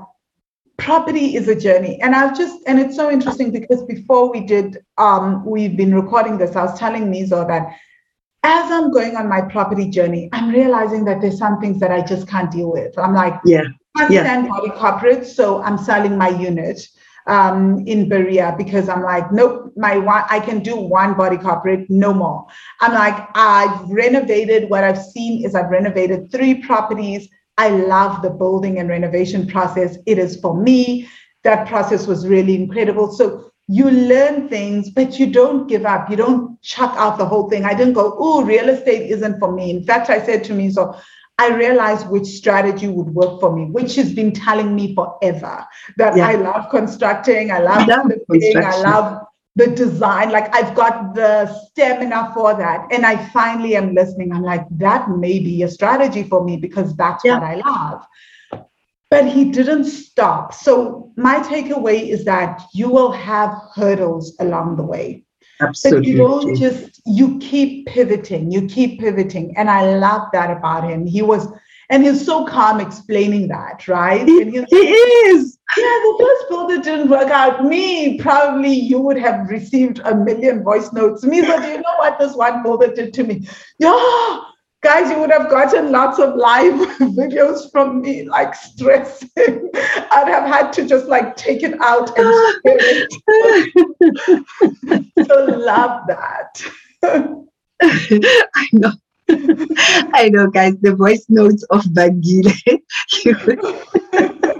property is a journey. And I've just, and it's so interesting because before we did, um, we've been recording this, I was telling Mizo that as I'm going on my property journey, I'm realizing that there's some things that I just can't deal with. I'm like, yeah, I yeah. body corporate, so I'm selling my unit um, in Berea because I'm like, nope, my one, I can do one body corporate, no more. I'm like, I've renovated. What I've seen is I've renovated three properties. I love the building and renovation process. It is for me. That process was really incredible. So you learn things, but you don't give up. You don't chuck out the whole thing. I didn't go, oh, real estate isn't for me. In fact, I said to me, so I realized which strategy would work for me, which has been telling me forever that yeah. I love constructing, I love flipping, I love the design. Like I've got the stamina for that. And I finally am listening. I'm like, that may be a strategy for me because that's yeah. what I love but he didn't stop. So my takeaway is that you will have hurdles along the way. Absolutely. But you don't just you keep pivoting, you keep pivoting. And I love that about him. He was and he's so calm explaining that, right? He, he is. Yeah, the first builder didn't work out. Me, probably you would have received a million voice notes. Me, so do you know what this one builder did to me? Yeah, guys, you would have gotten lots of live videos from me, like stressing. I'd have had to just like take it out and it. so love that. I know. I know, guys, the voice notes of Vangile.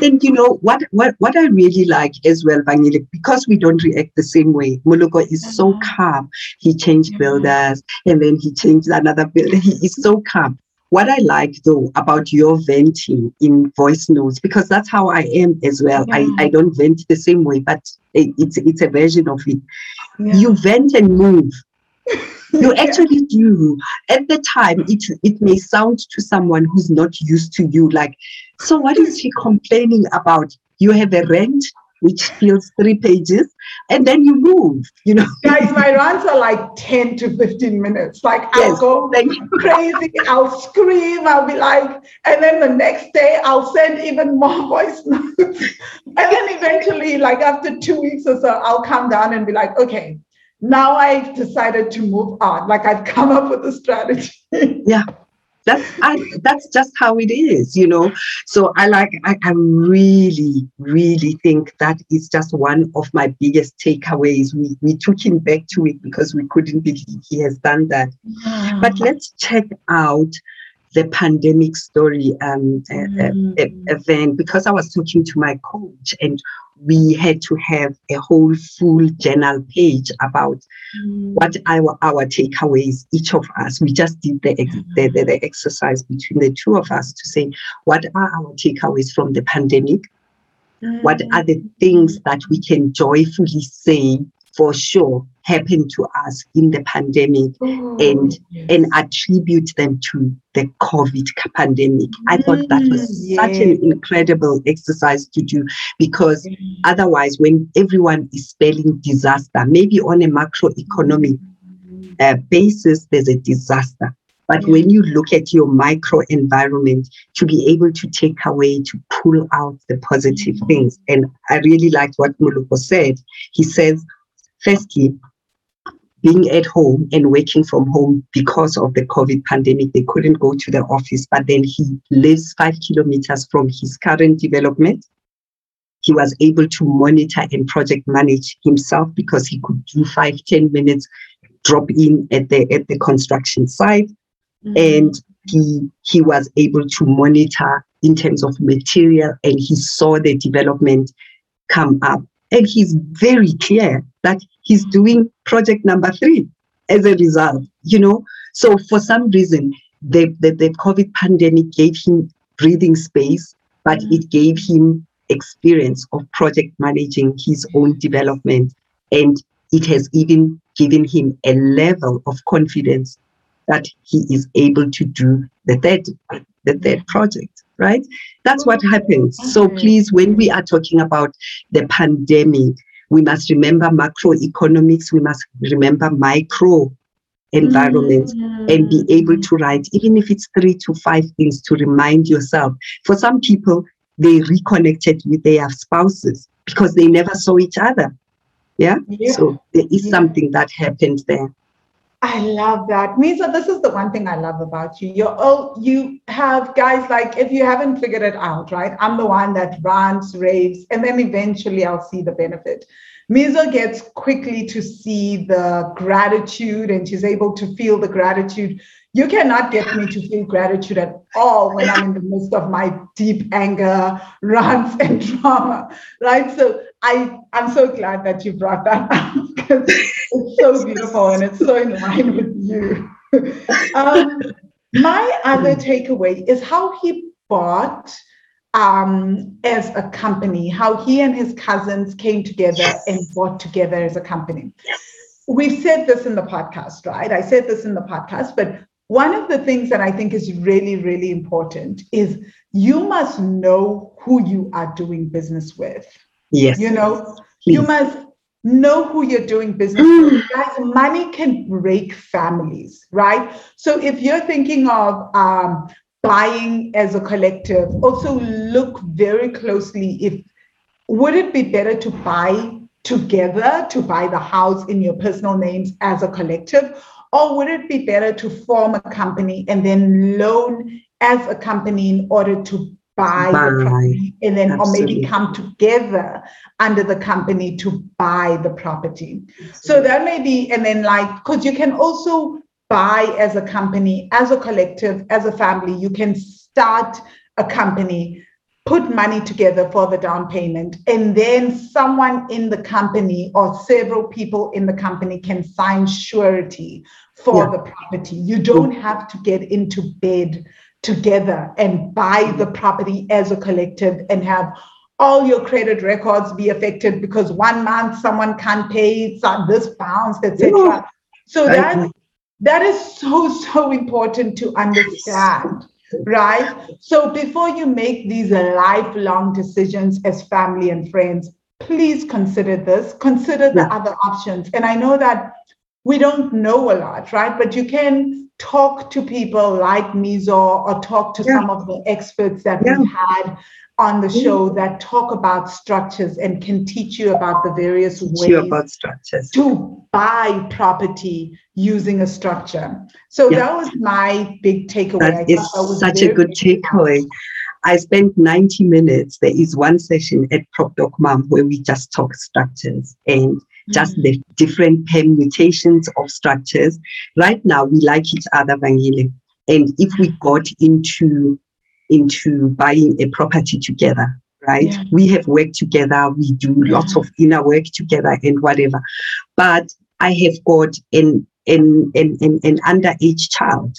think you know what what what I really like as well, Vangile, because we don't react the same way. Moloko is so uh-huh. calm. He changed builders and then he changed another builder. He is so calm. What I like though about your venting in voice notes, because that's how I am as well. Yeah. I, I don't vent the same way, but it's it's a version of it. Yeah. You vent and move you actually do. At the time it it may sound to someone who's not used to you like so what is he complaining about? You have a rent which fills three pages and then you move you know? Guys my runs are like 10 to 15 minutes. Like i'll yes, go crazy i'll scream i'll be like and then the next day i'll send even more voice notes. And then eventually like after two weeks or so i'll come down and be like okay now I've decided to move on. Like I've come up with a strategy. yeah. That's I, that's just how it is, you know. So I like I, I really, really think that is just one of my biggest takeaways. We we took him back to it because we couldn't believe he has done that. Yeah. But let's check out the pandemic story um, mm. event because I was talking to my coach and we had to have a whole full journal page about mm. what our our takeaways each of us we just did the, the, the, the, exercise between the two of us to say what are our takeaways from the pandemic mm. what are the things that we can joyfully say for sure happened to us in the pandemic oh, and yes. and attribute them to the COVID pandemic. I thought that was mm, such an incredible exercise to do because mm. otherwise, when everyone is spelling disaster, maybe on a macroeconomic uh, basis, there's a disaster. But when you look at your micro environment, to be able to take away, to pull out the positive mm. things. And I really liked what Moloko said. He says, firstly, being at home and working from home because of the COVID pandemic, they couldn't go to the office. But then he lives five kilometers from his current development. He was able to monitor and project manage himself because he could do five, ten minutes drop in at the at the construction site. Mm-hmm. And he he was able to monitor in terms of material and he saw the development come up. And he's very clear that he's doing project number three as a result, you know. So for some reason, the, the, the COVID pandemic gave him breathing space, but mm. it gave him experience of project managing his own development. And it has even given him a level of confidence that he is able to do the third the third project right? That's what happens. So mm-hmm. please when we are talking about the pandemic we must remember macroeconomics we must remember micro environment mm-hmm. and be able to write even if it's three to five things to remind yourself. For some people they reconnected with their spouses because they never saw each other. Yeah, Yeah. so there is Yeah. something that happened there I love that. Mizo, this is the one thing I love about you. You're all you have guys like if you haven't figured it out, right? I'm the one that rants, raves, and then eventually I'll see the benefit. Mizo gets quickly to see the gratitude and she's able to feel the gratitude. You cannot get me to feel gratitude at all when I'm in the midst of my deep anger, rants, and drama, right? So I, I'm so glad that you brought that up because it's so beautiful and it's so in line with you. um, my other takeaway is how he bought um, as a company, how he and his cousins came together and bought together as a company. We've said this in the podcast, right? I said this in the podcast, but one of the things that I think is really, really important is you must know who you are doing business with. Yes You know, please. you must know who you're doing business with. Guys, money can break families, right? So if you're thinking of um, buying as a collective, also look very closely if would it be better to buy together to buy the house in your personal names as a collective or would it be better to form a company and then loan as a company in order to buy, the property and then or maybe come together under the company to buy the property. So that may be and then like because you can also buy as a company as a collective as a family you can start a company put money together for the down payment and then someone in the company or several people in the company can sign surety for Yeah. the property. You don't have to get into bed together and buy the property as a collective and have all your credit records be affected because one month someone can't pay this bounced etc Yeah. so that that is so so important to understand right? So before you make these lifelong decisions as family and friends please consider this. Consider the Yeah. other options. And i know that we don't know a lot right but you can talk to people like mizo or talk to Yeah. some of the experts that Yeah. we've had on the mm-hmm. show that talk about structures and can teach you about the various ways to buy property using a structure. So Yeah. that was my big takeaway. That is that was such a good takeaway. I spent 90 minutes. There is one session at Prop Doc Mom where we just talk structures and just Mm. the different permutations of structures. Right now, we like each other, Vangile. And if we got into into buying a property together, right? Yeah. We have worked together, we do lots of inner work together and whatever. But I have got an an an, an, an underage child,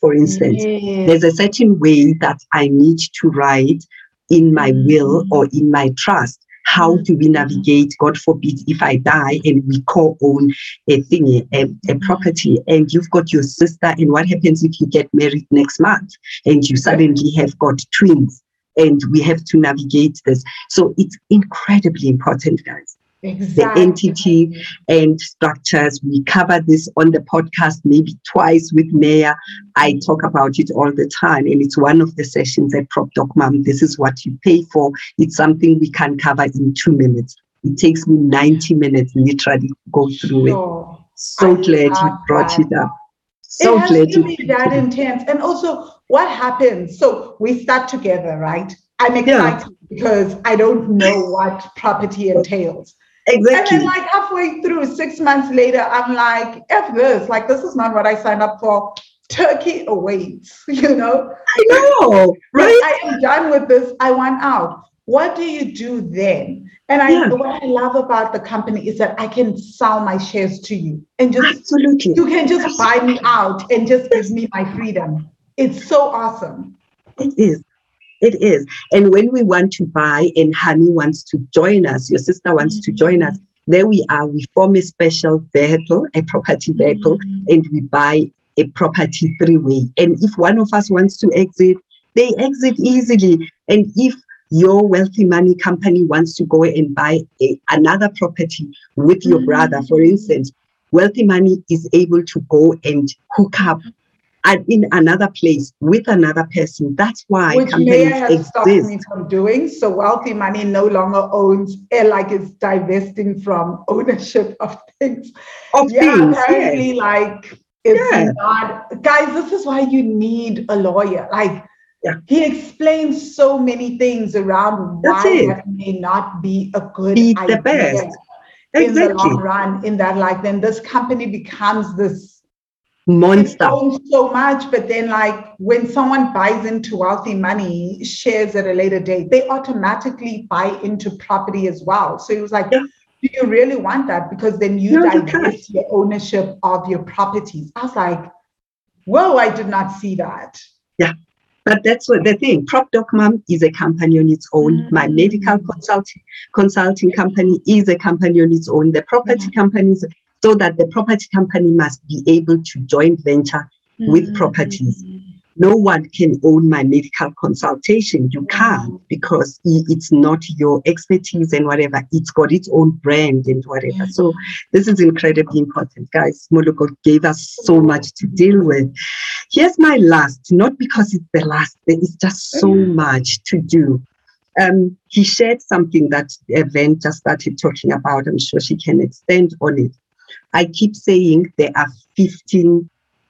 for instance Yes. there's a certain way that I need to write in my will or in my trust. How mm. do we navigate, God forbid, if I die and we co-own a thing, a, a mm. property, and you've got your sister, and what happens if you get married next month? And you suddenly have got twins and we have to navigate this? So it's incredibly important, guys the entity and structures. We cover this on the podcast maybe twice with Maya. I talk about it all the time, and it's one of the sessions at Prop Doc Mom. This is what you pay for. It's something we can cover in two minutes. It takes me 90 minutes literally to go through it. So I glad you brought that. it up. So it has glad to be that intense. And also, what happens? So we start together, right? I'm excited because I don't know what property entails. And then, like halfway through, six months later, I'm like, F this. Like, this is not what I signed up for. Turkey awaits, you know? I know, right? I am done with this. I want out. What do you do then? And I, Yeah. what I love about the company is that I can sell my shares to you and just Absolutely. you can just buy me out and just give me my freedom. It's so awesome. It is. It is. And when we want to buy and Honey wants to join us, your sister wants to join us, mm-hmm. there we are. We form a special vehicle, a property vehicle, mm-hmm. and we buy a property three-way. And if one of us wants to exit, they exit easily. And if your wealthy money company wants to go and buy a, another property with your brother, for mm-hmm. instance, wealthy money is able to go and hook up and in another place with another person. That's why Which companies Mayor has stopped me from doing. So wealthy money no longer owns, eh, like it's divesting from ownership of things. Of yeah, things, apparently, like it's Yeah. not. Guys, this is why you need a lawyer. Like, Yeah. he explains so many things around That's why it. that may not be a good Be the idea best. in the long run. In that, like, then this company becomes this Monster. so much, but then like when someone buys into wealthy money, shares at a later date, they automatically buy into property as well. So it was like, Yeah. do you really want that? Because then you No, divest your ownership of your properties. I was like, whoa, I did not see that. Yeah. But that's what the thing. PropDocMom is a company on its own. My Mm. medical consulting consulting company is a company on its own. The property Mm. companies, so that the property company must be able to joint venture with properties. No one can own my medical consultation. You can't because it's not your expertise and whatever. It's got its own brand and whatever. So this is incredibly important, guys. Moloko gave us so much to deal with. Here's my last, not because it's the last, there is just so much to do. Um, he shared something that Evan just started talking about. I'm sure she can extend on it. I keep saying there are 15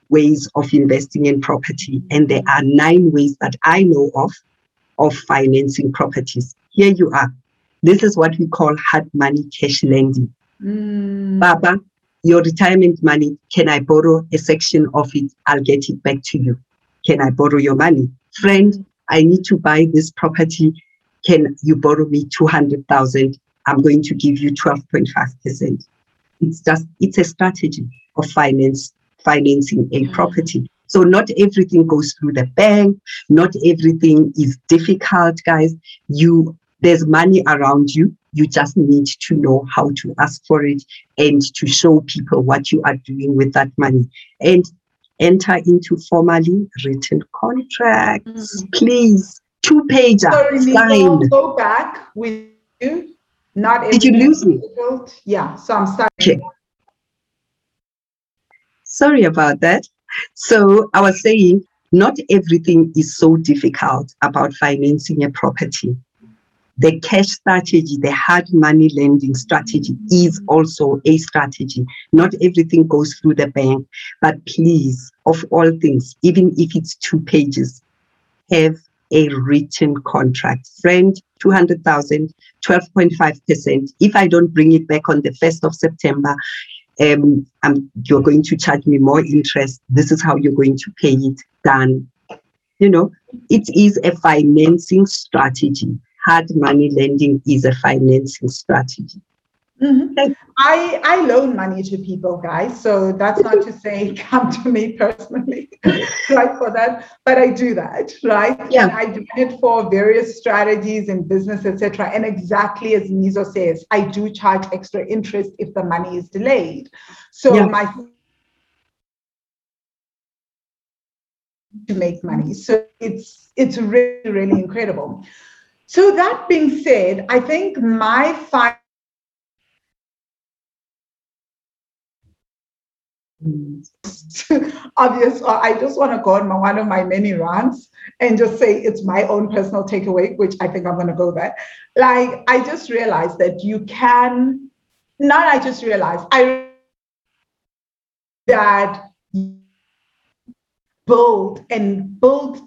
ways of investing in property, and there are nine ways that I know of of financing properties. Here you are. This is what we call hard money cash lending. Mm. Baba, your retirement money, can I borrow a section of it? I'll get it back to you. Can I borrow your money? Friend, I need to buy this property. Can you borrow me 200,000? I'm going to give you 12.5%. It's just, it's a strategy of finance, financing a mm. property. So not everything goes through the bank. Not everything is difficult, guys. You, there's money around you. You just need to know how to ask for it and to show people what you are doing with that money and enter into formally written contracts. Mm. Please, two pager, Sorry, sign. Go back with you. Not Did you everything lose me? Yeah, so I'm starting. Okay. Sorry about that. So I was saying, not everything is so difficult about financing a property. The cash strategy, the hard money lending strategy is also a strategy. Not everything goes through the bank, but please, of all things, even if it's two pages, have a written contract. Friend, 200,000, 12.5%. If I don't bring it back on the 1st of September, um, I'm, you're going to charge me more interest. This is how you're going to pay it. Done. You know, it is a financing strategy. Hard money lending is a financing strategy. Mhm. I I loan money to people, guys. So that's not to say come to me personally, right? For that, but I do that, right? Yeah. And I do it for various strategies in business, etc. And exactly as Mizo says, I do charge extra interest if the money is delayed. So Yeah. my to make money. So it's it's really really incredible. So that being said, I think my fi- Mm. obvious or i just want to go on my, one of my many rants and just say it's my own personal takeaway which i think i'm going to go there. Like i just realized that you can not i just realized i that build and build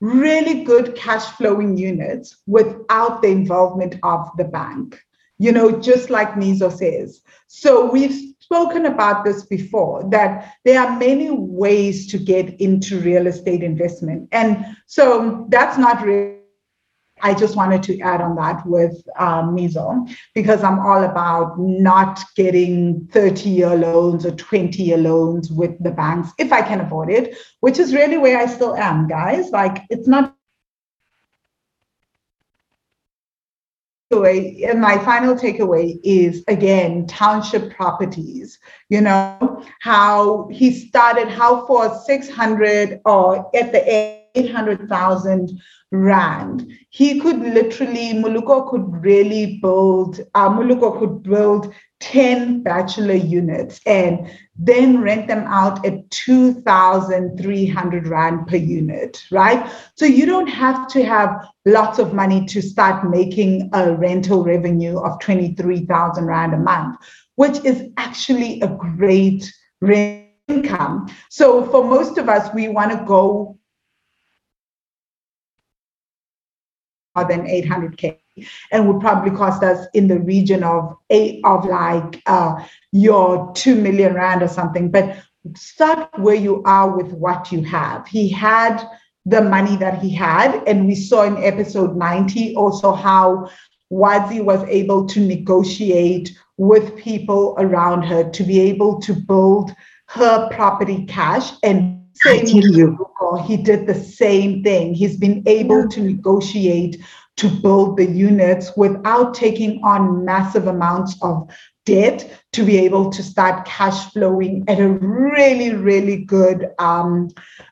really good cash flowing units without the involvement of the bank. You know just like mizo says. So we've spoken about this before that there are many ways to get into real estate investment. And so that's not really, I just wanted to add on that with um, Mizo because I'm all about not getting 30 year loans or 20 year loans with the banks if I can avoid it, which is really where I still am, guys. Like it's not takeaway and my final takeaway is again township properties. You know how he started how for 600 or at the 800,000 rand he could literally Moloko could really build uh, Moloko could build 10 bachelor units and then rent them out at 2,300 Rand per unit, right? So you don't have to have lots of money to start making a rental revenue of 23,000 Rand a month, which is actually a great rent income. So for most of us, we want to go more than 800K and would probably cost us in the region of eight of like uh, your two million rand or something. But start where you are with what you have. He had the money that he had, and we saw in episode 90 also how Wazi was able to negotiate with people around her to be able to build her property cash and same he did the same thing. He's been able yeah. to negotiate to build the units without taking on massive amounts of debt to be able to start cash flowing at a really, really good um,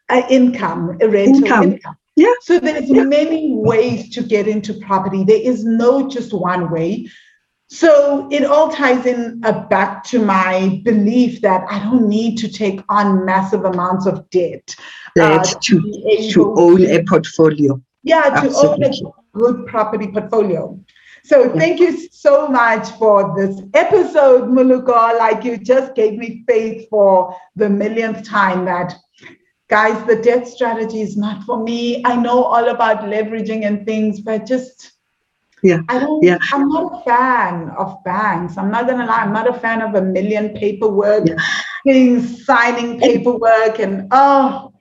uh, income, rental income. income. Yeah. So there's yeah. many ways to get into property. There is no just one way. So it all ties in uh, back to my belief that I don't need to take on massive amounts of debt. Uh, to, to own a portfolio. Yeah, to own a good property portfolio. So thank you so much for this episode, Moloko. Like you just gave me faith for the millionth time that guys, the debt strategy is not for me. I know all about leveraging and things, but just yeah, I don't yeah. I'm not a fan of banks. I'm not gonna lie, I'm not a fan of a million paperwork yeah. things, signing paperwork and oh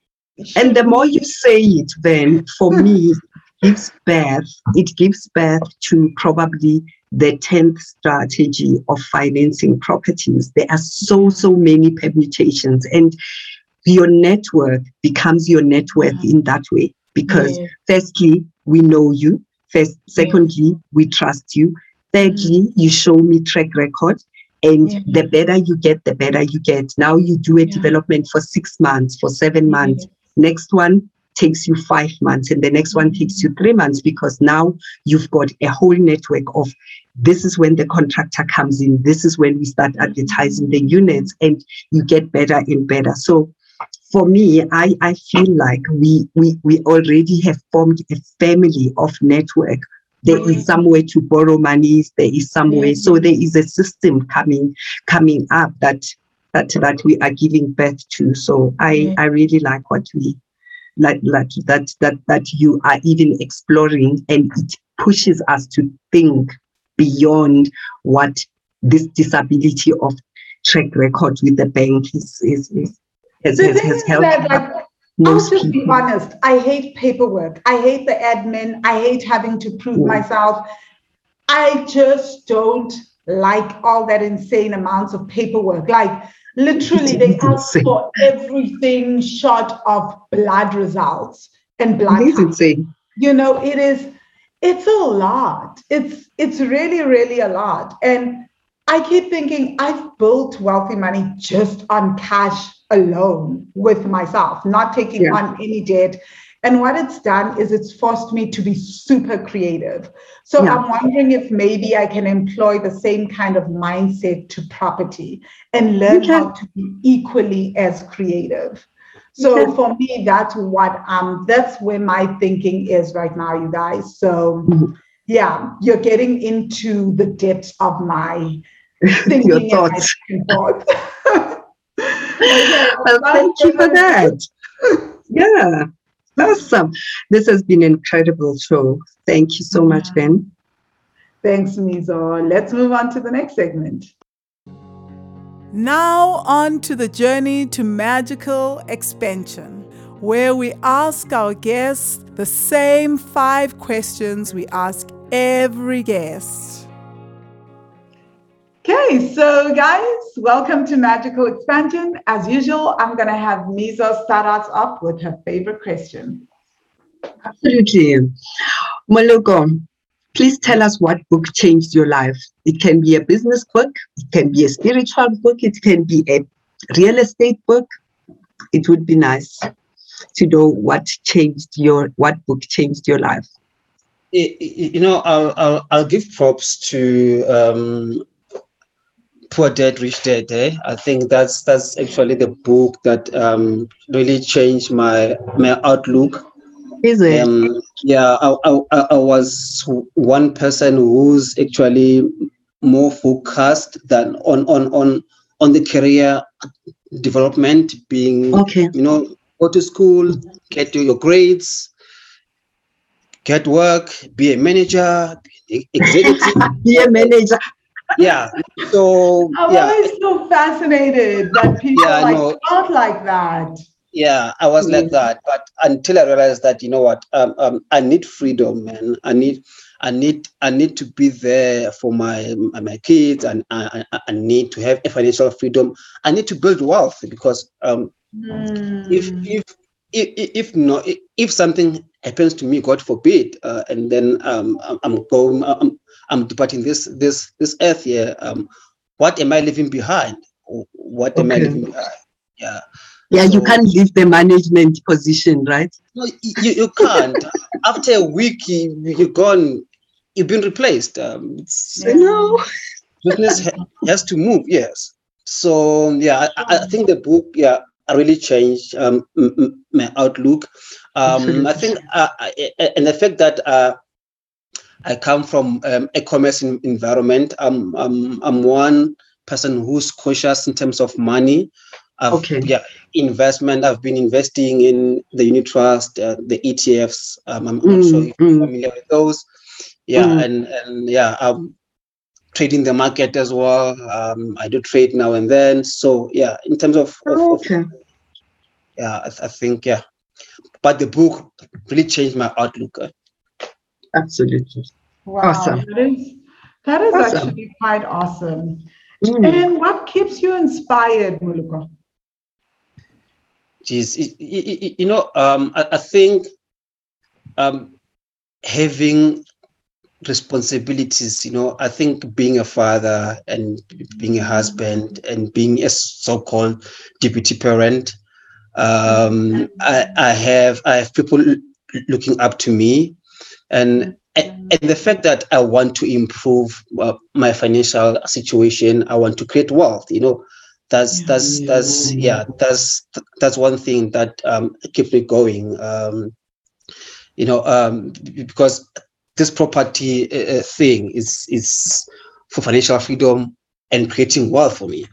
and the more you say it, then for me, gives birth, it gives birth to probably the 10th strategy of financing properties. There are so, so many permutations, and your network becomes your net worth in that way because, yeah. firstly, we know you. First, secondly, we trust you. Thirdly, mm-hmm. you show me track record. And yeah. the better you get, the better you get. Now you do a yeah. development for six months, for seven months. Next one, takes you five months and the next one takes you three months because now you've got a whole network of this is when the contractor comes in this is when we start advertising the units and you get better and better so for me i i feel like we we we already have formed a family of network. There is mm. somewhere to borrow money there is somewhere so mm. there is a system coming coming up that that that we are giving birth to. So i mm. i really like what we like, like that that that you are even exploring and it pushes us to think beyond what this disability of track record with the bank is is, is has, has, has helped that, like, I'll just be honest. I hate paperwork. I hate the admin. I hate having to prove myself. I just don't like all that insane amounts of paperwork. Like Literally, they ask for everything short of blood results and blood. insane. You know, it is. It's a lot. It's it's really really a lot. And I keep thinking I've built wealthy money just on cash alone with myself, not taking yeah. on any debt. And what it's done is it's forced me to be super creative. So yeah. I'm wondering if maybe I can employ the same kind of mindset to property and learn how to be equally as creative. So for me, that's what um that's where my thinking is right now, you guys. So mm-hmm. yeah, you're getting into the depths of my thinking Your thoughts. thoughts. okay, well, thank you for that. yeah. Awesome. This has been an incredible show. Thank you so much, Ben. Thanks, Mizo. Let's move on to the next segment. Now, on to the journey to magical expansion, where we ask our guests the same five questions we ask every guest. Okay, so guys, welcome to Magical Expansion. As usual, I'm going to have Mizo start us off with her favorite question. Absolutely. Moloko, please tell us what book changed your life. It can be a business book, it can be a spiritual book, it can be a real estate book. It would be nice to know what changed your what book changed your life. You know, I'll I'll, I'll give props to um, Poor Dad Rich Dad. Eh? I think that's that's actually the book that um, really changed my my outlook. Is it? Um, yeah, I, I, I was one person who's actually more focused than on on on on the career development, being okay. you know, go to school, get to your grades, get work, be a manager, executive. be a manager yeah. So I'm yeah. always so fascinated that people Yeah, like know. thought like that. Yeah, I was like that, but until I realized that you know what, um, um, I need freedom, man. I need, I need, I need to be there for my my kids, and I, I, I need to have a financial freedom. I need to build wealth because um, Mm. if if if not if something happens to me, God forbid, uh, and then um, I'm- I'm going, I'm, I'm departing this this this earth here. Um, what am I leaving behind? What am I leaving behind? Yeah. Yeah, you can't leave the management position, right? No, you, you can't. After a week, you, you're gone. You've been replaced. Um, Yeah. No. business has to move. Yes. So yeah, I- I think the book yeah really changed um, my outlook. Um, I think uh, and the fact that uh, I come from um, a commerce en- environment. I'm, I'm I'm one person who's cautious in terms of money. I've, Okay. Yeah, investment. I've been investing in the unit trust, uh, the ETFs. Um, I'm not sure Mm, if you're mm. familiar with those. Yeah, Mm. and and yeah, I'm trading the market as well. Um, I do trade now and then. So yeah, in terms of, of, of Okay. yeah, I, I think yeah, but the book really changed my outlook. Absolutely. Wow, Awesome. that is that is Awesome. actually quite awesome. Mm. And what keeps you inspired, Moloko? Geez, y- y- y- you know, um, I, I think um, having responsibilities, you know, I think being a father and being a husband and being a so-called deputy parent, um, I, I have I have people looking up to me, and and the fact that I want to improve uh, my financial situation, I want to create wealth, you know, that's that's that's yeah that's that's one thing that um keeps me going um you know um because this property uh, uh, thing is is for financial freedom and creating wealth for me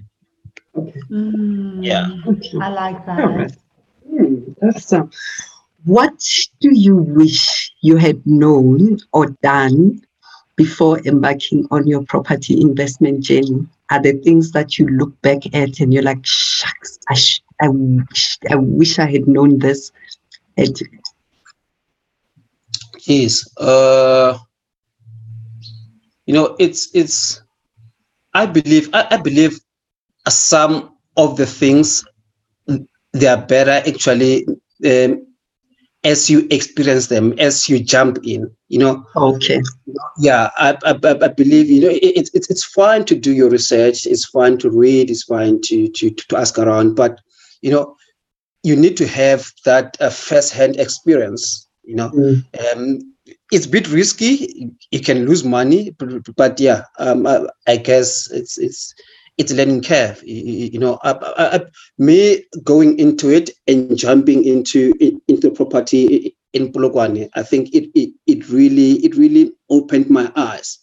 Yeah. Okay. I like that. All right. Mm, awesome. What do you wish you had known or done before embarking on your property investment journey? Are there things that you look back at and you're like, shucks, I, sh- I, wish, I wish I had known this? And yes uh you know it's it's i believe i, I believe some of the things they are better actually um, as you experience them as you jump in you know? Okay, yeah i i, I believe you know it, it's it's it's fine to do your research it's fine to read it's fine to to to ask around but you know you need to have that uh, first hand experience you know Mm, um, it's a bit risky. You can lose money, but, but yeah, um, I, I guess it's it's it's learning curve. You, you- you know, I, I, I- me going into it and jumping into into property in Polokwane, I think it, it it really it really opened my eyes.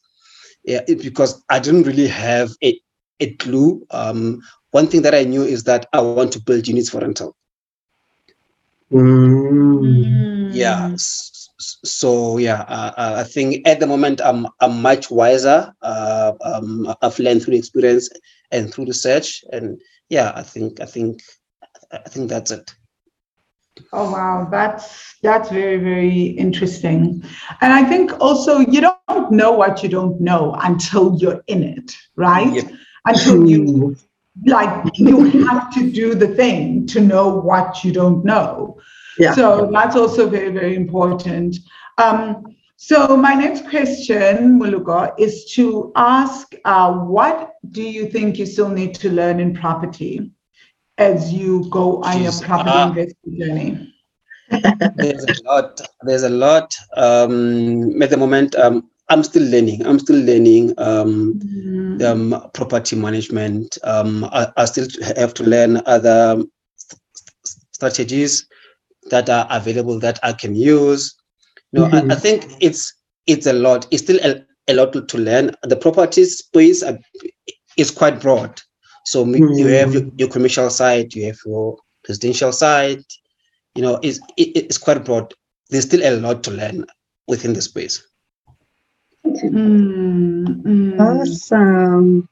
Yeah, it, because I didn't really have a a clue. Um, one thing that I knew is that I want to build units for rental. mm, yeah s- so yeah uh, uh, i think at the moment i'm i'm much wiser uh, um, i've learned through experience and through research and yeah i think i think i think that's it Oh wow, that's that's very very interesting, and I think also you don't know what you don't know until you're in it, right? Yep. Until you mm, like you have to do the thing to know what you don't know. Yeah. So that's also very very important. Um, So my next question, Moloko, is to ask, uh, what do you think you still need to learn in property as you go on your property uh, investing journey? there's a lot there's a lot um at the moment um i'm still learning i'm still learning um Mm, um property management um i, I still have to learn other st- st- strategies that are available that i can use. You know I, I think it's it's a lot. It's still a, a lot to, to learn. The property space uh, is quite broad. So me- you have your, your commercial side you have your residential side you know it's it, it's quite broad. There's still a lot to learn within the space. Mm, mm. Awesome.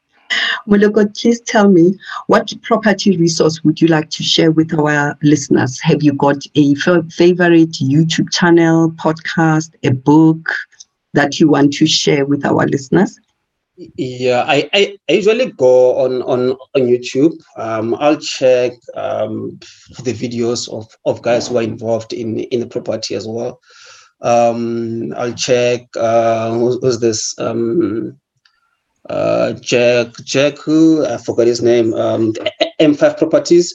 Moloko, please tell me what property resource would you like to share with our listeners? Have you got a favorite YouTube channel, podcast, a book that you want to share with our listeners? Yeah, I, I, I usually go on on on YouTube. Um, I'll check um, the videos of, of guys who are involved in in the property as well. Um, I'll check uh, who's, who's this um, uh, Jack Jack who I forgot his name. Um, M5 Properties.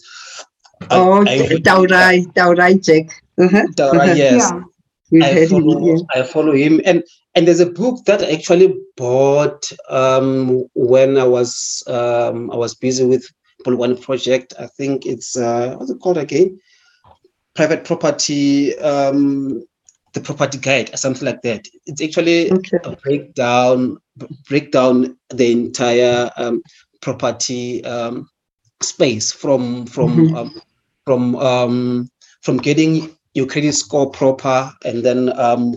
I- Oh, I usually- Taurai, Taurai Jack. Uh-huh. Yes. Yeah. I heard him, follow, yeah. I follow him, and and there's a book that I actually bought um, when I was um, I was busy with one project. I think it's uh, what's it called again? Private property, um, the property guide, or something like that. It's actually Okay. a breakdown break down the entire um, property um, space from from Mhm. um, from um, from getting your credit score proper and then um,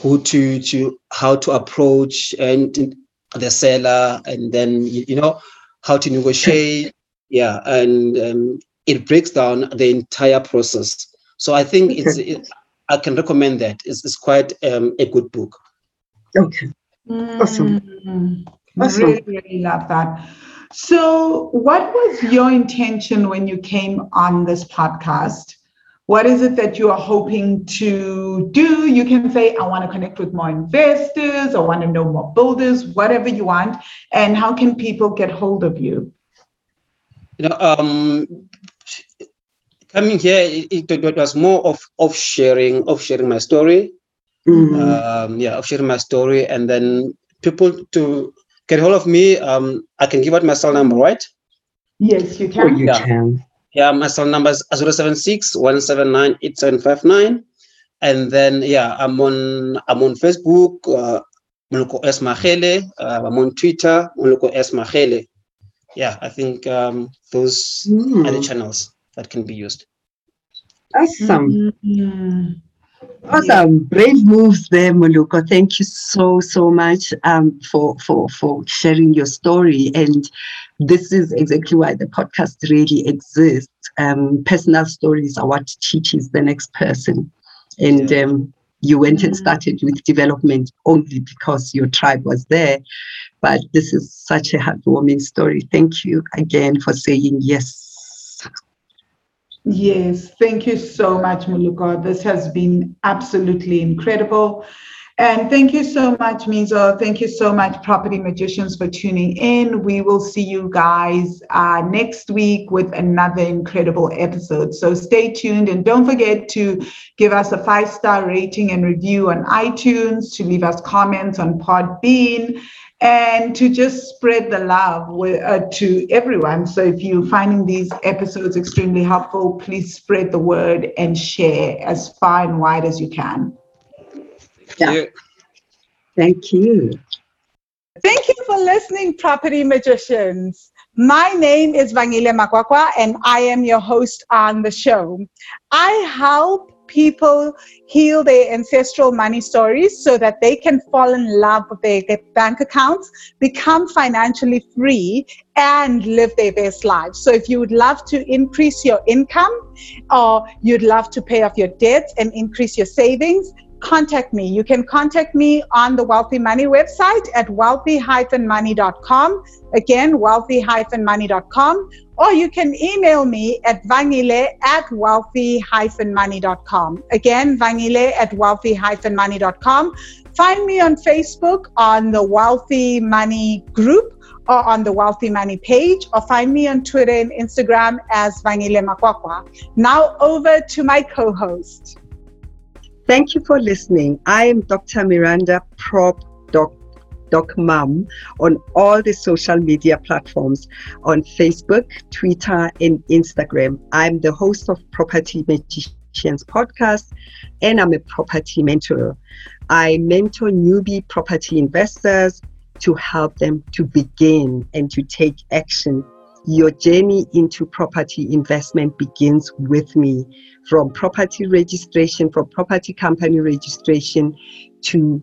who to to how to approach and the seller and then you, you know how to negotiate yeah and um, it breaks down the entire process so i think it's it, i can recommend that it's, it's quite um, a good book Okay. Awesome. Mm, Awesome. Really, really love that. So, what was your intention when you came on this podcast? What is it that you are hoping to do? You can say, I want to connect with more investors, I want to know more builders, whatever you want. And how can people get hold of you? you know um coming here it, it, it was more of of sharing of sharing my story Mm. um yeah of sharing my story and then people to get hold of me um i can give out my cell number right Yes, you oh, can. you Yeah. can. yeah my cell number is 076 179 8759 and then yeah i'm on i'm on facebook uh Moloko S. Mahele. Uh, I'm on Twitter, Moloko S. Mahele. Yeah, I think um, those Mm. are the channels that can be used. Awesome. Mm. Awesome. Brave moves there, Moloko. Thank you so, so much um, for, for, for sharing your story. And this is exactly why the podcast really exists. Um, personal stories are what teaches the next person. And Yeah. um, you went and Mhm. started with development only because your tribe was there. But this is such a heartwarming story. Thank you again for saying yes. Yes, thank you so much, Moloko. This has been absolutely incredible. And thank you so much, Mizo. Thank you so much, Property Magicians, for tuning in. We will see you guys uh, next week with another incredible episode. So stay tuned and don't forget to give us a five star rating and review on iTunes, to leave us comments on Podbean, and to just spread the love with, uh, to everyone. So if you're finding these episodes extremely helpful, please spread the word and share as far and wide as you can. Yeah. you. Thank you. Thank you for listening, Property Magicians. My name is Vangile Makwakwa, and I am your host on the show. I help people heal their ancestral money stories so that they can fall in love with their, bank accounts, become financially free, and live their best lives. So, if you would love to increase your income or you'd love to pay off your debts and increase your savings, contact me. You can contact me on the Wealthy Money website at wealthy-money.com. Again, wealthy-money.com. or you can email me at vangile at wealthy-money.com. Again, vangile at wealthy-money.com. Find me on Facebook on the Wealthy Money group or on the Wealthy Money page, or find me on Twitter and Instagram as Vangile Makwakwa. Now over to my co-host. Thank you for listening. I am Dr. Miranda Prop Doc Doc Mum on all the social media platforms on Facebook, Twitter, and Instagram. I'm the host of Property Magicians podcast and I'm a property mentor. I mentor newbie property investors to help them to begin and to take action. Your journey into property investment begins with me from property registration, from property company registration to